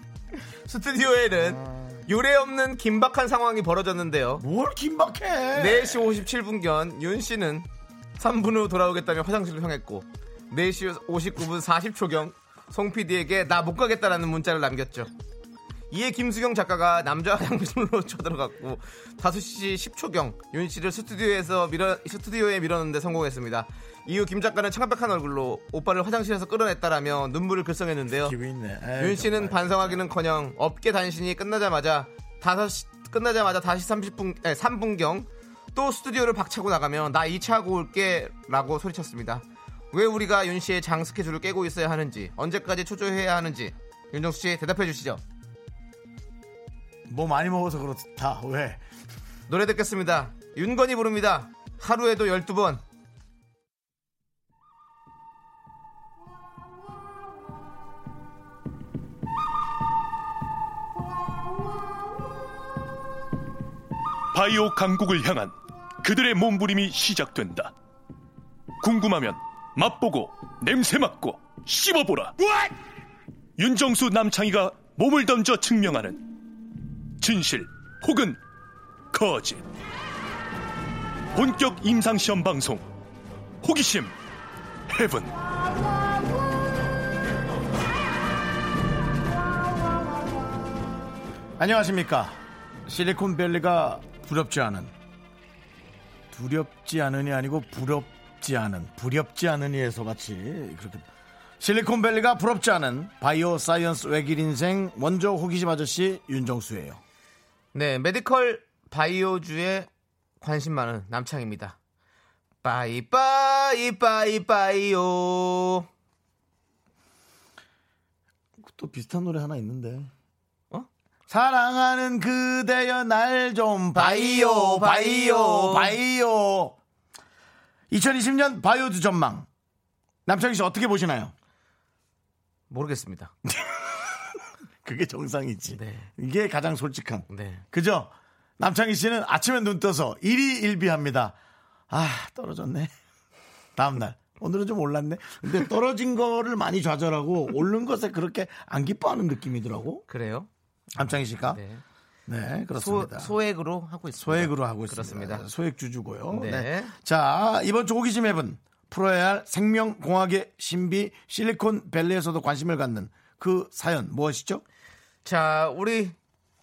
*laughs* 스튜디오에는 아. 유례 없는 긴박한 상황이 벌어졌는데요. 뭘 긴박해? 4시 57분경 윤 씨는 3분 후 돌아오겠다며 화장실을 향했고 4시 59분 40초경 송 PD에게 나 못 가겠다라는 문자를 남겼죠. 이에 김수경 작가가 남자 화장실로 *laughs* 쳐들어갔고 5시 10초경 윤 씨를 스튜디오에서 밀어, 스튜디오에 밀었는데 성공했습니다. 이후 김 작가는 창백한 얼굴로 오빠를 화장실에서 끌어냈다라며 눈물을 글썽했는데요. 윤 씨는. 반성하기는커녕 업계 단신이 끝나자마자 5시 끝나자마자 다시 30분 에 3분경 또 스튜디오를 박차고 나가며 나 2차 하고 올게라고 소리쳤습니다. 왜 우리가 윤 씨의 장 스케줄을 깨고 있어야 하는지 언제까지 초조해야 하는지 윤정수 씨 대답해 주시죠. 뭐 많이 먹어서 그렇다. 왜? 노래 듣겠습니다. 윤건이 부릅니다. 하루에도 12번. 바이오 강국을 향한 그들의 몸부림이 시작된다. 궁금하면 맛보고 냄새 맡고 씹어보라. 윤정수 남창희가 몸을 던져 증명하는 진실 혹은 거짓. 본격 임상시험 방송 호기심 헤븐. 안녕하십니까. 실리콘밸리가 두렵지 않은 두렵지 않으니 아니고 부럽지 않은 부렵지 않으니에서 같이 그렇게 실리콘밸리가 부럽지 않은 bio science 외길 인생 원조 호기심 아저씨 윤정수예요. 네, 메디컬 바이오주에 관심 많은 남창희입니다. 빠이빠이 빠이빠이요. 또 비슷한 노래 하나 있는데. 어? 사랑하는 그대여 날 좀 바이오 바이오 바이오 2020년 바이오드 전망 남창희 씨 어떻게 보시나요? 모르겠습니다. *laughs* 그게 정상이지. 네. 이게 가장 솔직한. 네. 그죠? 남창희 씨는 아침에 눈 떠서 일희일비합니다. 아 떨어졌네. *laughs* 다음날 오늘은 좀 올랐네. 근데 떨어진 거를 많이 좌절하고 오른 것에 그렇게 안 기뻐하는 느낌이더라고. 그래요? 남창희 씨가. 네. 네, 소, 그렇습니다. 소 액으로 하고 있습니다. 소액으로 하고 있습니다. 그렇습니다. 소액 주주고요. 네. 네. 자, 이번 주 호기심 앱은 풀어야 할 생명공학의 신비 실리콘 밸리에서도 관심을 갖는 그 사연 무엇이죠? 자, 우리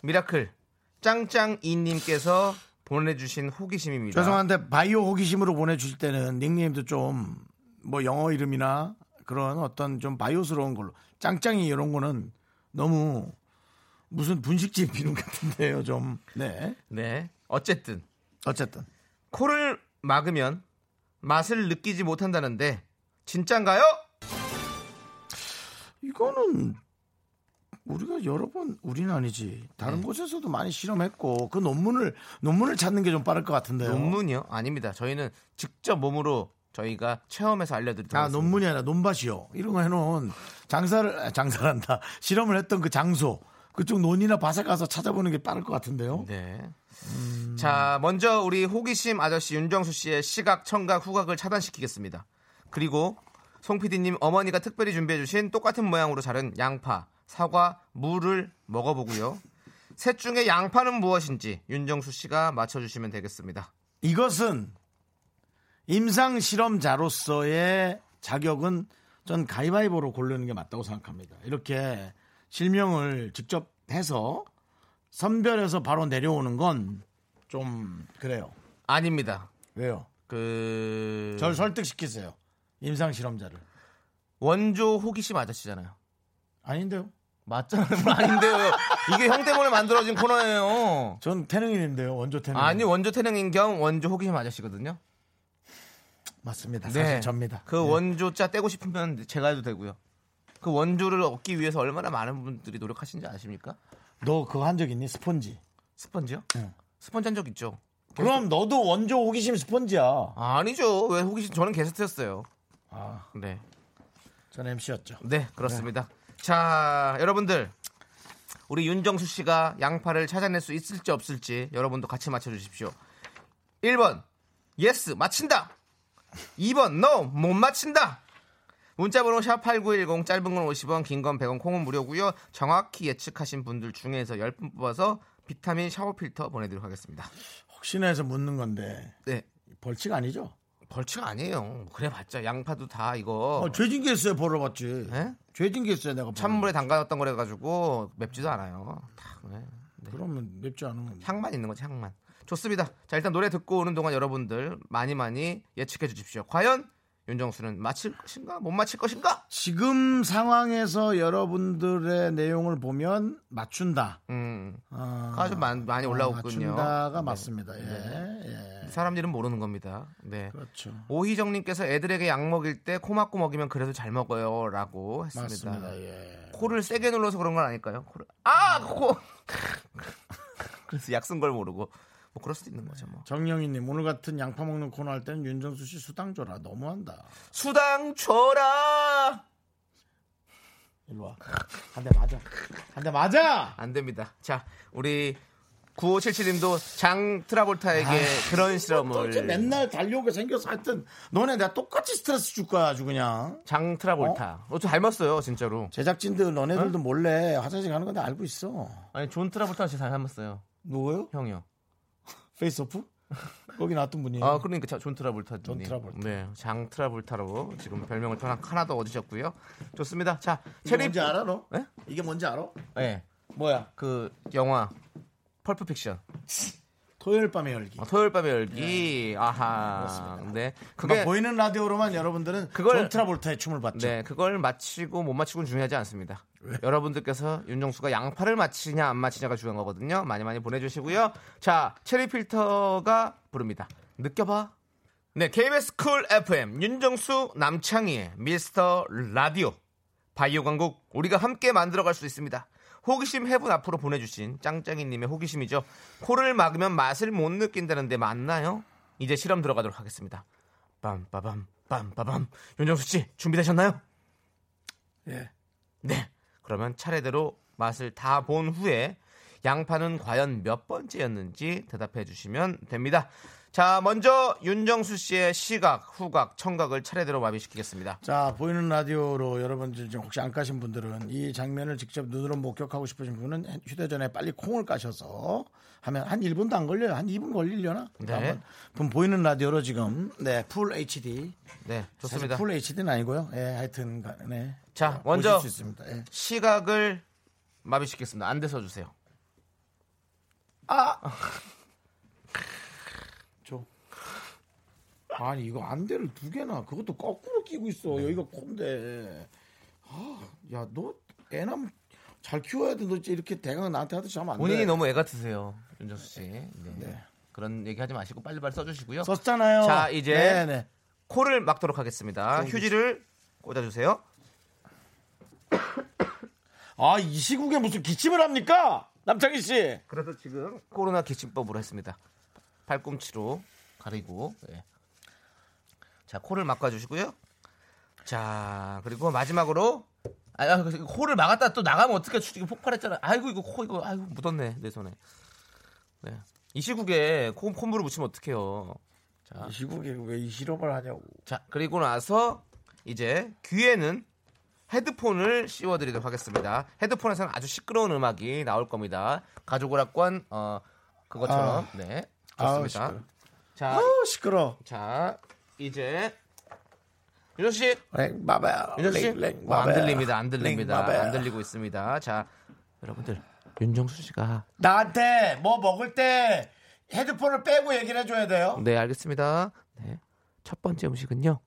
미라클 짱짱이님께서 보내주신 호기심입니다. 죄송한데 바이오 호기심으로 보내주실 때는 닉네임도 좀 뭐 영어 이름이나 그런 어떤 좀 바이오스러운 걸로 짱짱이 이런 거는 너무 무슨 분식집 이름 같은데요 좀. 네. 네. 어쨌든 어쨌든 코를 막으면 맛을 느끼지 못한다는데 진짠가요? 이거는 우리가 여러 번 우리는 아니지 다른 곳에서도 많이 실험했고 그 논문을 논문을 찾는 게 좀 빠를 것 같은데요. 논문이요? 아닙니다. 저희는 직접 몸으로 저희가 체험해서 알려드리도록 아. 논문이 아니라 논밭이요. 이런 거 해놓은 장사를 아, 장사란다 *laughs* 실험을 했던 그 장소 그쪽 논이나 밭에 가서 찾아보는 게 빠를 것 같은데요. 네. 음. 자, 먼저 우리 호기심 아저씨 윤정수 씨의 시각, 청각, 후각을 차단시키겠습니다. 그리고 송 PD님 어머니가 특별히 준비해주신 똑같은 모양으로 자른 양파, 사과, 무를 먹어보고요. 셋 중에 양파는 무엇인지 윤정수 씨가 맞춰주시면 되겠습니다. 이것은 임상 실험자로서의 자격은 전 가위바위보로 고르는 게 맞다고 생각합니다. 이렇게 실명을 직접 해서 선별해서 바로 내려오는 건 좀 그래요. 아닙니다. 왜요? 그 절 설득시키세요. 임상 실험자를. 원조 호기심 아저씨잖아요. 아닌데요? 맞잖아요. 아닌데요. 이게 형 때문에 만들어진 코너예요. 전 태능인인데요. 원조 태능. 아니 원조 태능인 겸 원조 호기심 아저씨거든요. 맞습니다. 사실 접니다. 그 네. 원조자 떼고 싶으면 제가 해도 되고요. 그 원조를 얻기 위해서 얼마나 많은 분들이 노력하신지 아십니까? 너 그거 한 적 있니? 스폰지. 스펀지요? 응. 스펀지 한 적 있죠. 그럼 너도 원조 호기심 스폰지야. 아니죠. 왜 호기심 저는 게스트였어요. 아, 네. 전 MC였죠. 네, 그렇습니다. 자, 여러분들. 우리 윤정수 씨가 양파를 찾아낼 수 있을지 없을지 여러분도 같이 맞춰 주십시오. 1번. Yes, 맞힌다. 2번. No, 못 맞힌다. 문자번호 샵8910 짧은 건 50원, 긴 건 100원, 콩은 무료고요. 정확히 예측하신 분들 중에서 10분 뽑아서 비타민 샤워 필터 보내드리도록 하겠습니다. 혹시나 해서 묻는 건데 네, 벌칙 아니죠? 벌칙 아니에요. 그래 봤자 양파도 다 이거 어, 죄진 게 있어요. 벌어봤지. 네? 죄진 게 있어요. 내가 찬물에 담가놨던 거래 가지고 맵지도 않아요. 다, 네. 벌어봤지. 그러면 맵지 않은 건데. 향만 있는 거지 향만. 좋습니다. 자 일단 노래 듣고 오는 동안 여러분들 많이 많이 예측해 주십시오. 과연 윤정수는 맞힐 것인가 못 맞힐 것인가? 지금 상황에서 여러분들의 내용을 보면 맞춘다. 음, 아, 가좀 많이, 올라오군요. 맞춘다가 네. 맞습니다. 예, 예. 사람 일은 모르는 겁니다. 네. 그렇죠. 오희정님께서 애들에게 약 먹일 때코 막고 먹이면 그래도 잘 먹어요라고 했습니다. 맞습니다. 예. 코를 세게 눌러서 그런 건 아닐까요? 코를 아 코. *laughs* 그래서 약 쓴 걸 모르고 뭐 그럴 수도 있는 거죠. 뭐. 정영희님 오늘 같은 양파 먹는 코너 할 때는 윤정수 씨 수당 줘라. 너무한다. 수당 줘라. 일로 와. 한 대 맞아. 한 대 맞아. 안 됩니다. 자, 우리 9577님도 장 트라볼타에게 그런 실험을 맨날 달려오게 생겨서 하여튼 너네 내가 똑같이 스트레스 줄 거야 아주 그냥. 장 트라볼타. 어? 저 닮았어요, 진짜로. 제작진들 어? 너네들도 몰래 화장실 가는 건데 알고 있어. 아니, 존 트라볼타 씨 닮았어요. 누구요? 형이요. 페이스오프? 거기 나왔던 분이에요. 아, 그러니까 자, 존 트라볼타. 존 트라볼타. 네, 장 트라볼타로 지금 별명을 하나, 하나 더 얻으셨고요. 좋습니다. 자, 체리. 뭔지 알아 너? 네? 이게 뭔지 알아? 네, 뭐야? 그 영화 펄프 픽션. 토요일 밤의 열기. 아, 토요일 밤의 열기. 아하. 네. 그게 그게 보이는 라디오로만 여러분들은 그걸- 존 트라볼타의 춤을 봤죠. 네, 그걸 맞히고 못 맞히고는 중요하지 않습니다. 여러분들께서 윤정수가 양파를 맞히냐 안 맞히냐가 중요한 거거든요. 많이 많이 보내주시고요. 자, 체리 필터가 부릅니다. 느껴봐. 네, KBS 쿨 FM 윤정수 남창희의 미스터 라디오 바이오 강국 우리가 함께 만들어갈 수 있습니다. 호기심 해분 앞으로 보내주신 짱짱이님의 호기심이죠. 코를 막으면 맛을 못 느낀다는데 맞나요? 이제 실험 들어가도록 하겠습니다. 빰빠밤 빰빠밤 윤정수 씨 준비되셨나요? 예. 네. 그러면 차례대로 맛을 다 본 후에 양파는 과연 몇 번째였는지 대답해 주시면 됩니다. 자, 먼저 윤정수 씨의 시각, 후각, 청각을 차례대로 마비시키겠습니다. 자, 보이는 라디오로 여러분들 지금 혹시 안 까신 분들은 이 장면을 직접 눈으로 목격하고 싶으신 분은 휴대전에 빨리 콩을 까셔서 하면 한 1분도 안 걸려요. 한 2분 걸리려나? 네. 그럼 보이는 라디오로 지금 네, full HD. 네, 좋습니다. 풀 HD는 아니고요. 예, 하여튼 가- 네. 자, 먼저. 예. 시각을 마비시키겠습니다. 안대 써 주세요. 아! *laughs* 저. 아니, 이거 안대를 두 개나, 그것도 거꾸로 끼고 있어. 여기가 콘데. 아, 야, 너 애남 잘 키워야 돼. 너 이렇게 대강 나한테 하듯이 하면 안 돼. 본인이 너무 애 같으세요, 윤정수 씨. 네. 그런 얘기 하지 마시고 빨리빨리 써주시고요. 썼잖아요. 자, 이제 네네. 코를 막도록 하겠습니다. 휴지를 꽂아주세요. *coughs* 아, 이 시국에 무슨 기침을 합니까? 남창희 씨. 그래서 지금 코로나 기침법으로 했습니다. 팔꿈치로 가리고. 예. 자, 코를 막아주시고요. 자, 그리고 마지막으로 아, 아, 그 코를 막았다 또 나가면 어떻게 폭발했잖아. 아이고 이거 코 이거 아이고 묻었네 내 손에. 네. 이 시국에 코 콧물을 묻히면 어떡해요. 자, 이 시국에 왜 이 실험을 하냐고. 자, 그리고 나서 이제 귀에는 헤드폰을 씌워드리도록 하겠습니다. 헤드폰에서는 아주 시끄러운 음악이 나올 겁니다. 가족 오락관 어 그것처럼 네 아우, 좋습니다. 시끄러. 자, 아우, 시끄러. 자 이제 윤정 씨. 윤정 씨, 어, 안. 들립니다, 안 랭, 들립니다. 안 들리고 있습니다. 자, 여러분들 윤정수 씨가 나한테 뭐 먹을 때 헤드폰을 빼고 얘기를 해줘야 돼요. 네 알겠습니다. 네, 첫 번째 음식은요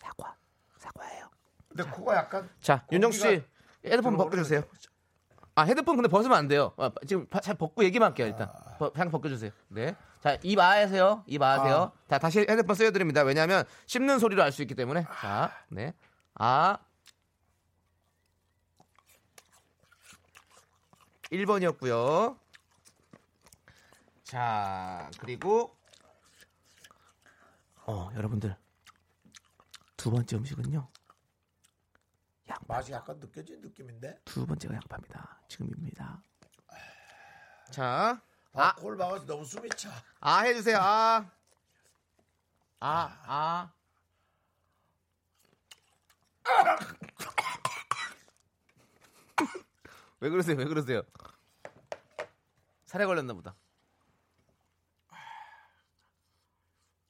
사과, 사과예요. 근데 코가 약간 자, 윤정수 씨 헤드폰 벗겨주세요. 아 헤드폰 근데 벗으면 안 돼요. 아, 지금 바- 잘 벗고 얘기만 할게요 일단. 벗- 그냥 벗겨주세요. 네. 자, 입 아하세요. 입 아하세요. 자, 다시 헤드폰 쓰여드립니다. 왜냐하면 씹는 소리로 알 수 있기 때문에. 자, 네. 아. 1번이었고요. 자, 그리고 어, 여러분들 두 번째 음식은요. 맛이 약간 느껴지는 느낌인데. 두 번째가 양파입니다. 지금입니다. 자, 아, 아. 코를 막아서 너무 숨이 차. 아 해주세요. 아, 아, 아. *laughs* 왜 그러세요? 왜 그러세요? 살에 걸렸나 보다.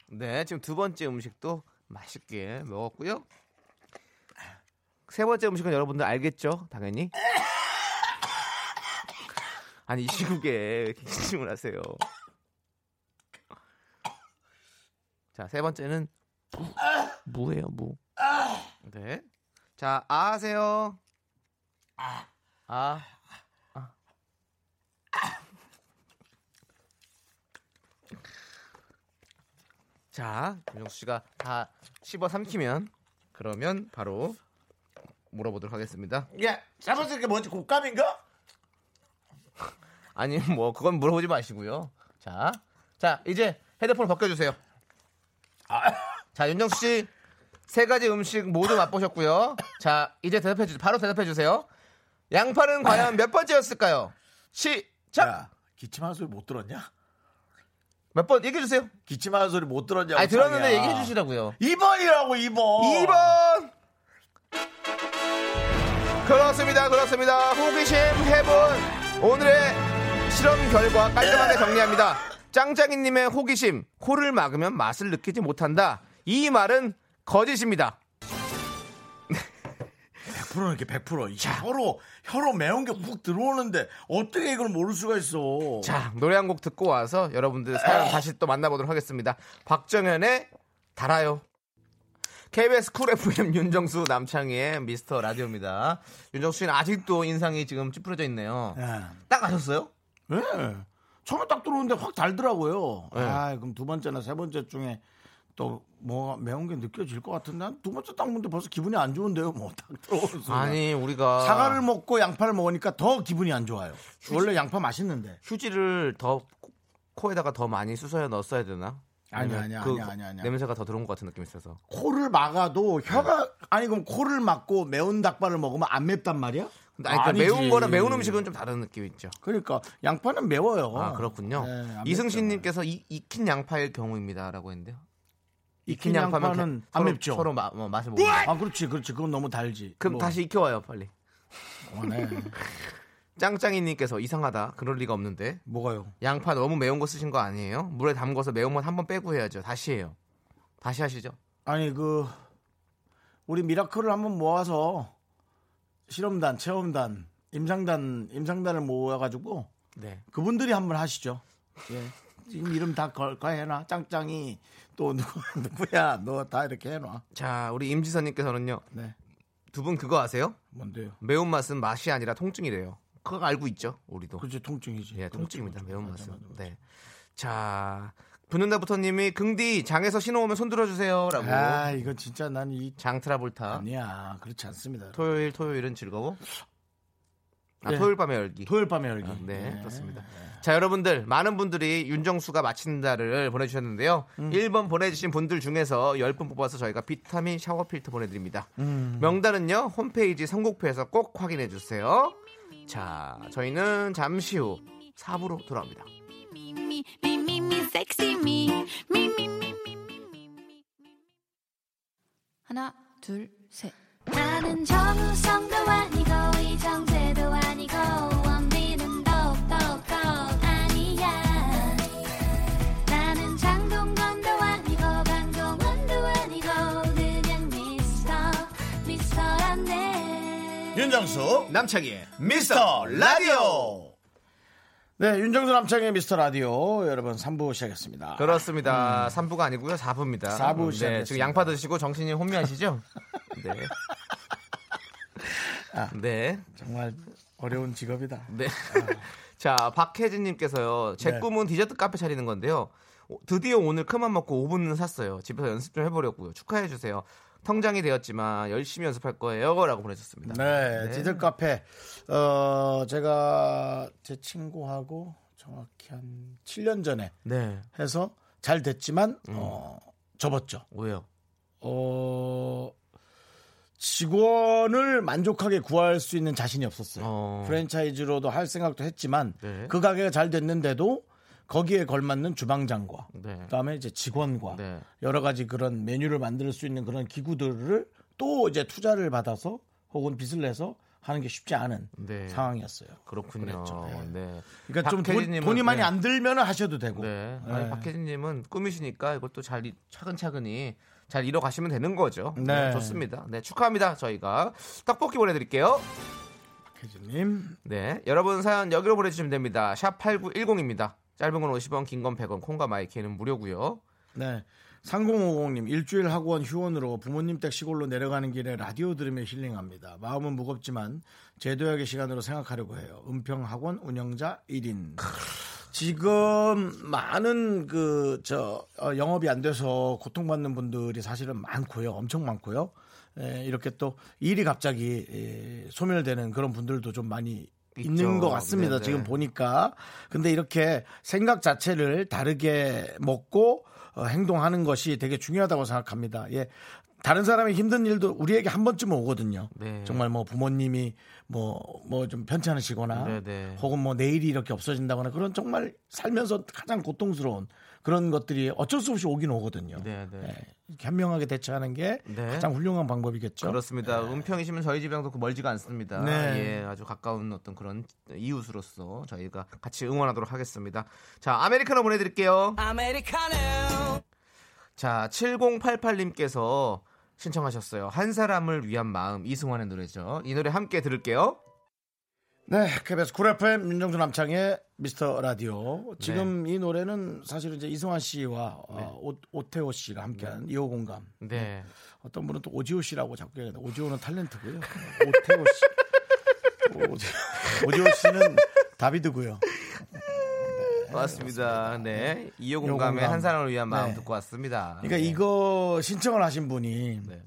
네, 지금 두 번째 음식도 맛있게 먹었고요. 세 번째 음식은 여러분들 알겠죠? 당연히. 아니 이 시국에 왜 이렇게 기침을 하세요. 자, 세 번째는 무, 무예요, 무. 네. 자, 아 하세요. 아. 아. 자, 김정수 씨가 다 씹어 삼키면 그러면 바로 물어보도록 하겠습니다. 이게 잡아서 이게 뭐지 곶감인가? *laughs* 아니 뭐 그건 물어보지 마시고요. 자, 자 이제 헤드폰을 벗겨주세요. 자 윤정수 씨 세 가지 음식 모두 맛보셨고요. 자 이제 대답해 주세요. 바로 대답해 주세요. 양파는 과연 몇 번째였을까요? 시작. 야, 기침하는 소리 못 들었냐? 몇 번 얘기해 주세요. 기침하는 소리 못 들었냐고. 아니 들었는데. 얘기해 주시라고요. 2번이라고 2번. 2번. 그렇습니다. 그렇습니다. 호기심 해본 오늘의 실험 결과 깔끔하게 정리합니다. 짱짱이님의 호기심, 코를 막으면 맛을 느끼지 못한다. 이 말은 거짓입니다. 100%는 이렇게 100%. 이 혀로 혀로 매운 게 훅 들어오는데 어떻게 이걸 모를 수가 있어? 자, 노래 한 곡 듣고 와서 여러분들 사연 다시 또 만나보도록 하겠습니다. 박정현의 달아요. KBS 쿨 FM *laughs* 윤정수 남창희의 미스터 라디오입니다. 윤정수 씨는 아직도 인상이 지금 찌푸려져 있네요. 예. 딱 아셨어요? 네. 처음에 딱 들어오는데 확 달더라고요. 네. 아, 그럼 두 번째나 세 번째 중에 또 뭐 매운 게 느껴질 것 같은데 한두 번째 딱 먹는데 벌써 기분이 안 좋은데요. 뭐딱 들어오는 순간. 아니 우리가 사과를 먹고 양파를 먹으니까 더 기분이 안 좋아요. 원래 양파 맛있는데. 휴지를 더 코- 코에다가 더 많이 쑤셔야 넣었어야 되나? 아니야, 아니면 아니야, 그 아니야, 아니야, 아니야. 냄새가 더 들어온 것 같은 느낌이 있어서. 코를 막아도 혀가 아니 그럼 코를 막고 매운 닭발을 먹으면 안 맵단 말이야? 근데 아니, 그러니까. 매운 거랑 매운 음식은 좀 다른 느낌이 있죠. 그러니까 양파는 매워요. 아 그렇군요. 네, 안 이승신님께서 이- 익힌 양파일 경우입니다라고 했는데요. 익힌 양파는 게- 안 서로- 맵죠. 서로 마- 뭐 맛을 보고. 아 그렇지 그렇지 그건 너무 달지. 그럼 뭐, 다시 익혀와요 빨리. 어, 네. *laughs* 짱짱이님께서 이상하다. 그럴 리가 없는데 뭐가요? 양파 너무 매운 거 쓰신 거 아니에요? 물에 담궈서 매운맛 한번 빼고 해야죠. 다시 해요. 다시 하시죠. 아니 그 우리 미라클을 한번 모아서 실험단, 체험단, 임상단, 임상단을 모아가지고 네. 그분들이 한번 하시죠. 예. 지금 이름 다 걸, 거 해놔. 짱짱이 또 누구 *laughs* 누구야? 너 다 이렇게 해놔. 자 우리 임지선님께서는요. 네. 두 분 그거 아세요? 뭔데요? 매운맛은 맛이 아니라 통증이래요. 그거 알고 있죠? 우리도. 그렇지 통증이지. 예, 통증입니다. 매운맛은. 네. 자, 붙는다부터님이 긍디 장에서 신호 오면 손 들어주세요라고. 아 이거 진짜 난 이 장 트라볼타. 아니야 그렇지 않습니다. 토요일 토요일은 즐거워. 아, 네. 토요일 밤에 열기. 토요일 밤에 열기. 아, 네, 예. 그렇습니다. 자, 여러분들, 많은 분들이 윤정수가 마친다를 보내주셨는데요. 음. 1번 보내주신 분들 중에서 10분 뽑아서 저희가 비타민 샤워 필터 보내드립니다. 음. 명단은요, 홈페이지 선곡표에서 꼭 확인해 주세요. 자, 저희는 잠시 후 4부로 돌아옵니다. 하나, 둘, 셋. 나는 정우성도 아니고 이정재도 아니고 윤정수 남창희의 미스터 라디오. 네, 윤정수 남창의 미스터 라디오 여러분 3부 시작했습니다. 그렇습니다. 3부가 아니고요. 4부입니다. 음. 4부 네, 시작했습니다. 지금 양파 드시고 정신이 혼미하시죠? 네. 아. 네. 정말 어려운 직업이다. 네. 자, 박혜진 님께서요. 제 네. 꿈은 디저트 카페 차리는 건데요. 오, 드디어 오늘 큰맘 먹고 오븐을 샀어요. 집에서 연습 좀 해보려고요. 축하해 주세요. 통장이 되었지만 열심히 연습할 거예요. 라고 보내셨습니다. 네, 디들 카페. 어, 제가 제 친구하고 정확히 한 7년 전에 네. 해서 잘 됐지만 음. 어, 접었죠. 왜요? 어, 직원을 만족하게 구할 수 있는 자신이 없었어요. 어. 프랜차이즈로도 할 생각도 했지만 네. 그 가게가 잘 됐는데도 거기에 걸맞는 주방장과 네. 그다음에 이제 직원과 네. 여러 가지 그런 메뉴를 만들 수 있는 그런 기구들을 또 이제 투자를 받아서 혹은 빚을 내서 하는 게 쉽지 않은 네. 상황이었어요. 그렇군요. 그랬죠. 네. 네. 그러니까 좀 돈, 돈이 많이 네. 안 들면 하셔도 되고. 네. 네. 아니, 박혜진님은 꿈이시니까 이것도 잘 이- 차근차근히 잘 이뤄가시면 되는 거죠. 네. 네, 좋습니다. 네, 축하합니다. 저희가 떡볶이 보내드릴게요. 혜진님. 네, 여러분 사연 여기로 보내주시면 됩니다. 샵 8910입니다. 짧은 건 50원, 긴 건 100원, 콩과 마이케이는 무료고요. 네. 3050님 일주일 학원 휴원으로 부모님 댁 시골로 내려가는 길에 라디오 들으며 힐링합니다. 마음은 무겁지만 제도약의 시간으로 생각하려고 해요. 은평 학원 운영자 1인. 지금 많은 그 저 영업이 안 돼서 고통받는 분들이 사실은 많고요. 엄청 많고요. 에, 이렇게 또 일이 갑자기 에, 소멸되는 그런 분들도 좀 많이 있는 있죠. 것 같습니다. 네네. 지금 보니까. 근데 이렇게 생각 자체를 다르게 먹고 어, 행동하는 것이 되게 중요하다고 생각합니다. 예. 다른 사람의 힘든 일도 우리에게 한 번쯤은 오거든요. 네. 정말 뭐 부모님이 뭐 뭐 좀 편찮으시거나 네네. 혹은 뭐 내일이 이렇게 없어진다거나 그런 정말 살면서 가장 고통스러운 그런 것들이 어쩔 수 없이 오긴 오거든요. 네, 네. 예. 이렇게 현명하게 대처하는 게 네. 가장 훌륭한 방법이겠죠. 그렇습니다. 은평이시면 저희 집이랑도 그 멀지가 않습니다. 네. 예, 아주 가까운 어떤 그런 이웃으로서 저희가 같이 응원하도록 하겠습니다. 자, 아메리카노 보내드릴게요. 자, 7088님께서 신청하셨어요. 한 사람을 위한 마음 이승환의 노래죠. 이 노래 함께 들을게요. 네, KBS 쿨 FM 윤정수 남창희의 미스터 라디오. 지금 네. 이 노래는 사실 이제 이승환 씨와 어, 오, 오태호 씨가 함께한 이오공감. 네. 어떤 분은 또 오지호 씨라고 자꾸 얘기해요. 오지호는 탤런트고요. 오태호 씨. 오지, 오지호 씨는 다비드고요. 맞습니다. 네. 이호 이호 공감의 공감. 한 사람을 위한 마음 네. 듣고 왔습니다. 그러니까 네. 이거 신청을 하신 분이 네.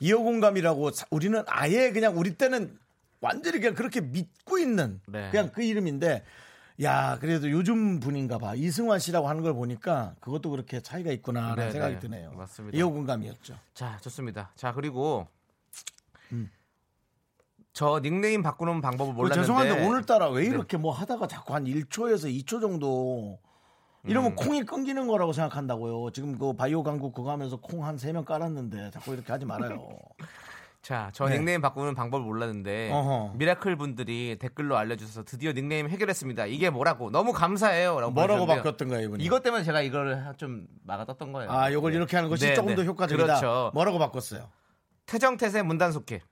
이호 공감이라고 사- 우리는 아예 그냥 우리 때는 완전히 그냥 그렇게 믿고 있는 네. 그냥 그 이름인데 야 그래도 요즘 분인가 봐 이승환 씨라고 하는 걸 보니까 그것도 그렇게 차이가 있구나라는 네, 생각이 네. 드네요. 맞습니다. 이호 공감이었죠. 자, 좋습니다. 자, 그리고 저 닉네임 바꾸는 방법을 그 몰랐는데 죄송한데 오늘따라 왜 네. 이렇게 뭐 하다가 자꾸 한 1초에서 2초 정도 이러면 음. 콩이 끊기는 거라고 생각한다고요. 지금 그 바이오 강국 그거 하면서 콩 한 세 명 깔았는데 자꾸 이렇게 하지 말아요. *laughs* 자, 저 네. 닉네임 바꾸는 방법을 몰랐는데 어허. 미라클 분들이 댓글로 알려주셔서 드디어 닉네임 해결했습니다. 이게 뭐라고? 너무 감사해요라고 뭐라고. 바꿨던가요, 이분이? 이것 때문에 제가 이거를 좀 막아 떴던 거예요. 아, 요걸 네. 이렇게 하는 것이 네, 조금 더 네. 효과적이다. 그렇죠. 뭐라고 바꿨어요? 태정태세 문단속해.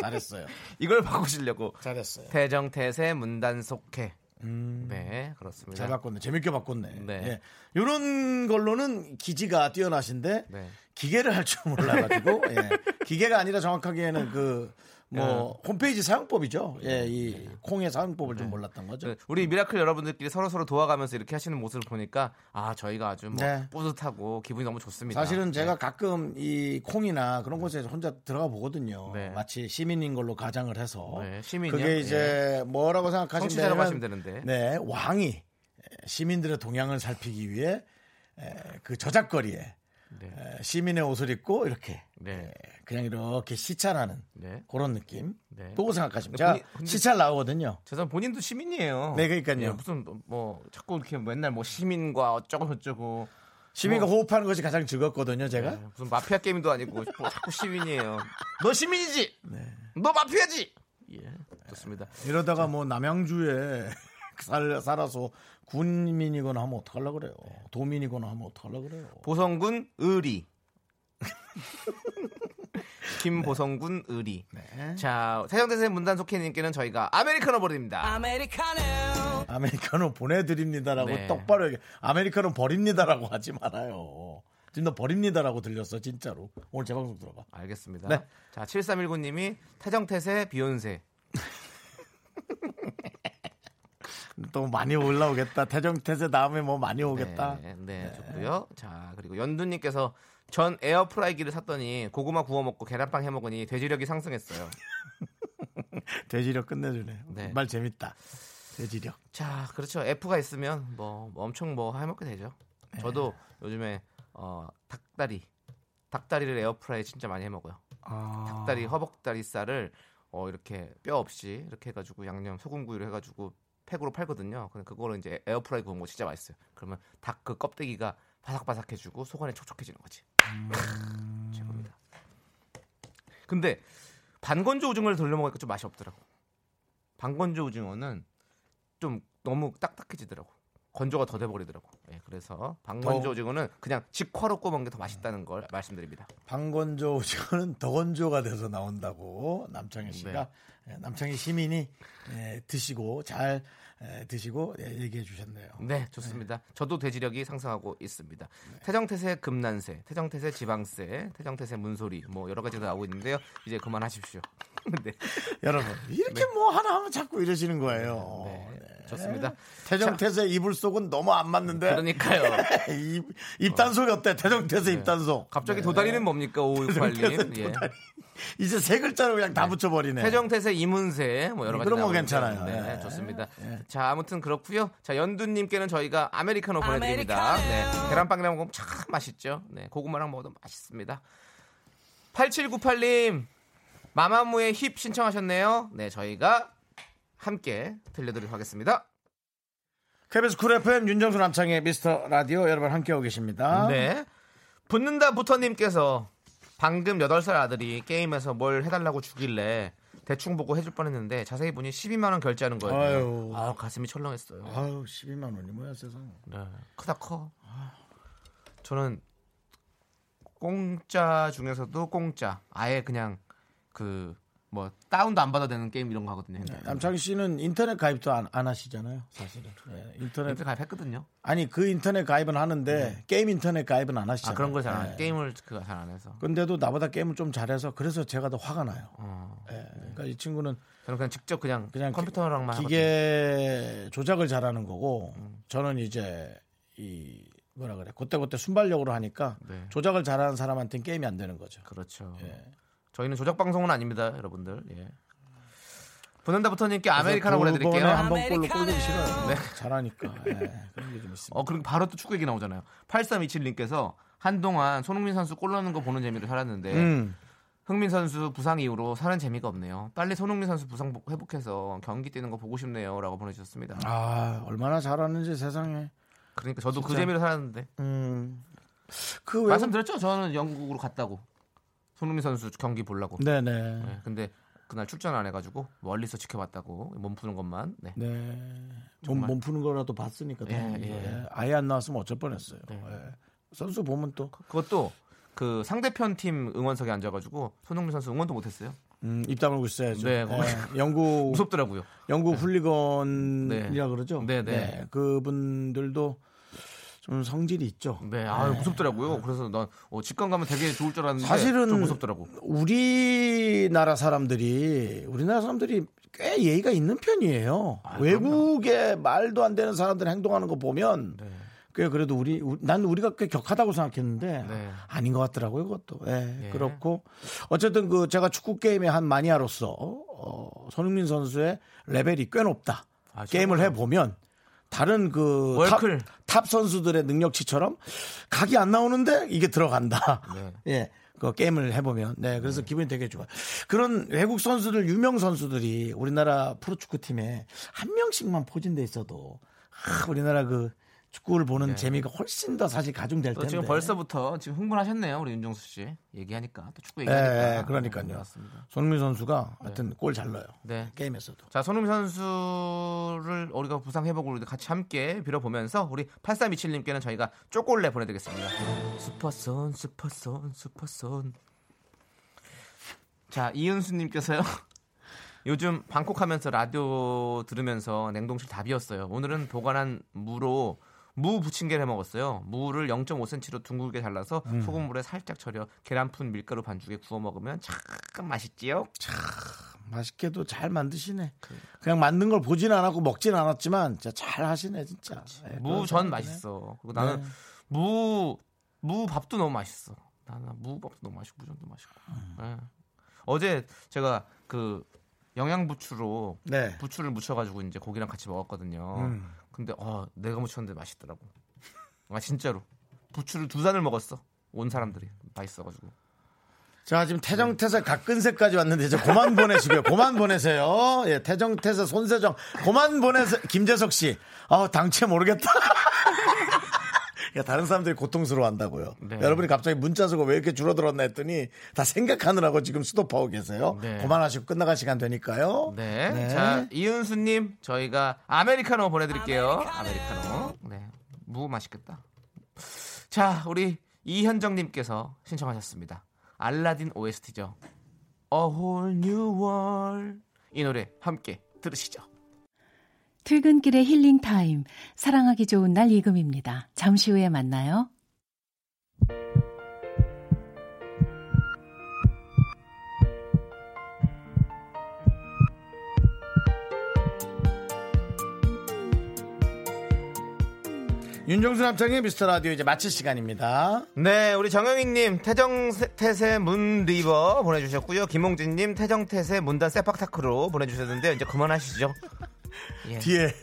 잘했어요. *laughs* 이걸 바꾸시려고 잘했어요. 태정태세 문단속해. 네, 그렇습니다. 음. 잘 바꿨네. 재밌게 바꿨네. 네. 예. 이런 걸로는 기지가 뛰어나신데 네. 기계를 할 줄 몰라가지고 예. 기계가 아니라 정확하게는 그 뭐 홈페이지 사용법이죠. 예, 이 콩의 사용법을 좀 몰랐던 거죠. 네, 우리 미라클 여러분들끼리 서로 서로 도와가면서 이렇게 하시는 모습을 보니까 아 저희가 아주 뭐 네. 뿌듯하고 기분이 너무 좋습니다. 사실은 제가 네. 가끔 이 콩이나 그런 곳에 혼자 들어가 보거든요. 네. 마치 시민인 걸로 가장을 해서 네, 시민이요? 그게 이제 뭐라고 생각하시면 되는데. 네, 왕이 시민들의 동향을 살피기 위해 에, 그 저작거리에 네. 에, 시민의 옷을 입고 이렇게 네. 에, 그냥 이렇게 시찰하는 네. 그런 느낌. 네. 보고 생각하시면 제가 본인- 시찰 나오거든요. 죄송 본인도 시민이에요. 네, 그러니까요. 예, 무슨 뭐 자꾸 이렇게 맨날 뭐 시민과 어쩌고 저쩌고 시민과 뭐- 호흡하는 것이 가장 즐겁거든요. 제가. 예, 무슨 마피아 게임도 아니고 뭐 자꾸 시민이에요. *laughs* 너 시민이지? 네. 너 마피아지? 예, 좋습니다. 이러다가 뭐 남양주에 살, 살아서 군민이거나 하면 어떡하려고 그래요. 도민이거나 하면 어떡하려고 그래요. 보성군 의리. *laughs* 김보성군 의리. 네. 자, 태정대세 문단 속해님께는 저희가 아메리카노 보내드립니다. 아메리카노 보내드립니다라고 네. 똑바로 얘기. 아메리카노 버립니다라고 하지 말아요. 지금 너 버립니다라고 들렸어 진짜로. 오늘 제 방송 들어봐. 알겠습니다. 네. 자, 7319님이 태정태세 비욘세. 또 많이 올라오겠다. 태정태세 다음에 뭐 많이 오겠다. 네, 네, 좋고요. 자, 그리고 연두님께서 전 에어프라이기를 샀더니 고구마 구워 먹고 계란빵 해 먹으니 돼지력이 상승했어요. *laughs* 돼지력 끝내주네. 네. 말 재밌다. 돼지력. 자, 그렇죠. F가 있으면 뭐 엄청 뭐 해먹게 되죠. 네. 저도 요즘에 어, 닭다리, 닭다리를 에어프라이 진짜 많이 해 먹어요. 아. 닭다리, 허벅다리 살을 어, 이렇게 뼈 없이 이렇게 해가지고 양념 소금구이로 해가지고 팩으로 팔거든요. 근데 그거를 이제 에어프라이 구운 거 진짜 맛있어요. 그러면 닭 그 껍데기가 바삭바삭해지고 속안이 촉촉해지는 거지. 음. *laughs* 최고입니다. 근데 반건조 오징어를 돌려 먹으니까 좀 맛이 없더라고. 반건조 오징어는 좀 너무 딱딱해지더라고. 건조가 더 돼버리더라고. 예, 그래서 반건조 더- 오징어는 그냥 직화로 구워먹는 게 더 맛있다는 걸 말씀드립니다. 방건조 오징어는 더 건조가 돼서 나온다고 남창희 씨가 예, 남창희 시민이 예, 드시고 잘 예, 드시고 예, 얘기해 주셨네요. 네, 좋습니다. 저도 돼지력이 상승하고 있습니다. 태정태세 금난세, 태정태세 지방세, 태정태세 문소리 뭐 여러 가지가 나오고 있는데요. 이제 그만하십시오. *laughs* 네, 여러분 이렇게 뭐 하나 하면 자꾸 이러시는 거예요. 네, 좋습니다. 태정태세 이불 속은 너무 안 맞는데 그러니까요. *laughs* 입, 입단속이 어때? 태정태세 입단속. 갑자기 도다리는 뭡니까? 5568님. 예. *laughs* 이제 세 글자로 그냥 다 붙여버리네. 태정태세 이문세 뭐 여러 가지 그런 거 괜찮아요. 네, 예. 좋습니다. 자 아무튼 그렇고요. 자 연두님께는 저희가 아메리카노 보내드립니다. 네, 계란빵이랑 먹으면 참 맛있죠. 네, 고구마랑 먹어도 맛있습니다. 8798님 마마무의 힙 신청하셨네요. 네, 저희가 함께 들려드리도록 하겠습니다. KBS 쿨 FM 윤정수 남창희의 미스터 라디오 여러분 함께하고 계십니다. 네. 붙는다 부터님께서 방금 8살 아들이 게임에서 뭘 해달라고 주길래 대충 보고 해줄 뻔했는데 자세히 보니 12만 원 결제하는 거예요. 아유. 아 가슴이 철렁했어요. 아유 12만 원이 뭐야 세상. 네. 크다 커. 저는 공짜 중에서도 공짜. 아예 그냥 그 뭐 다운도 안 받아도 되는 게임 이런 거 하거든요. 핸드폰에. 남창희 씨는 인터넷 가입도 안, 안 하시잖아요, 사실은. 예, 인터넷 인터넷 가입했거든요. 아니 그 인터넷 가입은 하는데 게임 인터넷 가입은 안 하시잖아요. 아 그런 걸 잘안 예. 해. 게임을 그가 잘안 해서. 근데도 나보다 게임을 좀 잘해서 그래서 제가 더 화가 나요. 어. 예, 그러니까 이 친구는 저는 그냥 직접 그냥, 그냥 컴퓨터랑만 하거든요. 기계 조작을 잘하는 거고 저는 이제 이 뭐라 그래 그때그때 순발력으로 하니까 네. 조작을 잘하는 사람한테는 게임이 안 되는 거죠. 그렇죠. 예. 저희는 조작 방송은 아닙니다, 여러분들. 예. 보낸다부터님께 아메리카노 보내드릴게요. 한번 꼴로 꼴보기 싫어요. 네. 잘하니까 예, 그런 게 좀 있습니다. 어, 그리고 바로 또 축구 얘기 나오잖아요. 8327님께서 한동안 손흥민 선수 골 넣는 거 보는 재미로 살았는데 음. 흥민 선수 부상 이후로 사는 재미가 없네요. 빨리 손흥민 선수 부상 회복해서 경기 뛰는 거 보고 싶네요라고 보내주셨습니다. 아 얼마나 잘하는지 세상에. 그러니까 저도 그 진짜. 재미로 살았는데 음. 그 외국 말씀드렸죠. 저는 영국으로 갔다고 손흥민 선수 경기 보려고. 네네. 네, 근데 그날 출전 안 해가지고 멀리서 지켜봤다고 몸 푸는 것만. 네. 네. 좀 정말. 몸 푸는 거라도 봤으니까 예. 예. 예. 아예 안 나왔으면 어쩔 뻔했어요. 네. 예. 선수 보면 또 그것도 그 상대편 팀 응원석에 앉아가지고 손흥민 선수 응원도 못했어요. 음, 입 다물고 있어야죠. 네, 예. *laughs* 영국 무섭더라고요. 영국 훌리건이라 그러죠. 네, 네. 그분들도 좀 성질이 있죠. 네, 아 무섭더라고요. 그래서 난 어, 직관 가면 되게 좋을 줄 알았는데 사실은 좀 무섭더라고. 우리나라 사람들이 우리나라 사람들이 꽤 예의가 있는 편이에요. 아, 외국에 말도 안 되는 사람들 행동하는 거 보면 네. 꽤 그래도 우리 우- 난 우리가 꽤 격하다고 생각했는데 네. 아닌 것 같더라고요 그것도 예, 예. 그렇고 어쨌든 그 제가 축구 게임의 한 마니아로서 어, 손흥민 선수의 레벨이 꽤 높다 아, 게임을. 해 보면 다른 그 탑. 탑 선수들의 능력치처럼 각이 안 나오는데 이게 들어간다 네. *laughs* 예. 그 게임을 해보면 네 그래서 기분이 되게 좋아요. 그런 외국 선수들 유명 선수들이 우리나라 프로축구 팀에 한 명씩만 포진돼 있어도 아, 우리나라 그 축구를 보는 재미가 훨씬 더 사실 가중될 또 텐데. 지금 벌써부터 지금 흥분하셨네요, 우리 윤정수 씨. 얘기하니까 또 축구 예, 얘기하니까. 예, 그러니까요. 맞습니다. 손흥민 선수가 하여튼 골 잘 넣어요. 네. 게임에서도. 자, 손흥민 선수를 우리가 부상 회복을 같이 함께 빌어보면서 우리 8327님께는 저희가 쪼꼬레 보내드리겠습니다. 슈퍼손, 슈퍼손, 슈퍼손. 자, 이은수님께서요. *laughs* 요즘 방콕 하면서 라디오 들으면서 냉동실 다 비었어요. 오늘은 보관한 무로 무 부침개를 해 먹었어요. 무를 0.5cm로 둥글게 잘라서 소금물에 살짝 절여 계란 푼 밀가루 반죽에 구워 먹으면 참 맛있지요. 맛있게도 잘 만드시네. 그냥 만든 걸 보진 않았고 먹진 않았지만 진짜 잘 하시네 진짜. 예, 그런 무전. 맛있어. 그리고 나는 네. 무, 무 밥도 너무 맛있어. 나는 무 밥도 너무 맛있고 무전도 맛있고. 음. 예. 어제 제가 그 영양 부추로 네. 부추를 묻혀가지고 이제 고기랑 같이 먹었거든요. 음. 근데 어, 내가 묻혔는데 맛있더라고. 아 진짜로 부추를 두 잔을 먹었어. 온 사람들이 맛있어가지고. 자 지금 태정태세 각근세까지 왔는데 이제 그만 보내시고요. 그만 보내세요. 예, 태정태세 손세정 그만 보내세요. 김재석 씨. 아 당최 모르겠다. *laughs* 야, 다른 사람들이 고통스러워한다고요. 네. 여러분이 갑자기 문자 쓰고 왜 이렇게 줄어들었나 했더니 다 생각하느라고 지금 스톱하고 계세요. 네. 그만하시고 끝나갈 시간 되니까요. 네. 네. 자 이은수님 저희가 아메리카노 보내드릴게요. 아메리카노. 네. 무 맛있겠다. 자 우리 이현정님께서 신청하셨습니다. 알라딘 OST죠. A Whole New World 이 노래 함께 들으시죠. 퇴근길의 힐링 타임. 사랑하기 좋은 날 이금희입니다. 잠시 후에 만나요. 윤정수 남창희의 미스터 라디오 이제 마칠 시간입니다. 네, 우리 정영희님 태정 태세 Moon River 보내주셨고요. 김홍진님 태정 태세 문단 세팍타크로 보내주셨는데 이제 그만하시죠. 예. 뒤에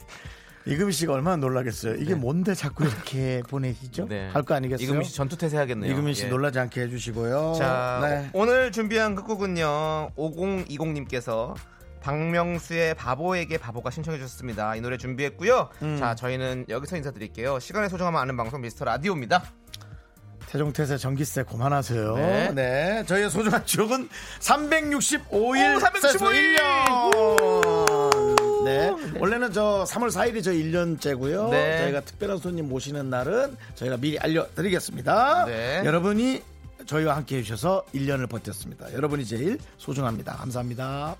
이금희 씨가 얼마나 놀라겠어요. 이게 네. 뭔데 자꾸 이렇게 보내시죠? 네. 할거 아니겠어요? 이금희 씨 전투 태세 하겠네요. 이금희 씨 예. 놀라지 않게 해주시고요. 자, 네. 오늘 준비한 끝곡은요. 5020님께서 박명수의 바보에게 바보가 신청해 주셨습니다. 이 노래 준비했고요. 음. 자, 저희는 여기서 인사드릴게요. 시간의 소중함을 아는 방송 미스터 라디오입니다. 태종태세 전기세 그만하세요. 네. 네. 저희의 소중한 추억은 365일. 오, 365일! 1년. 네. 원래는 저 3월 4일이 저 1년째고요. 네. 저희가 특별한 손님 모시는 날은 저희가 미리 알려드리겠습니다. 네. 여러분이 저희와 함께 해주셔서 1년을 버텼습니다. 여러분이 제일 소중합니다. 감사합니다.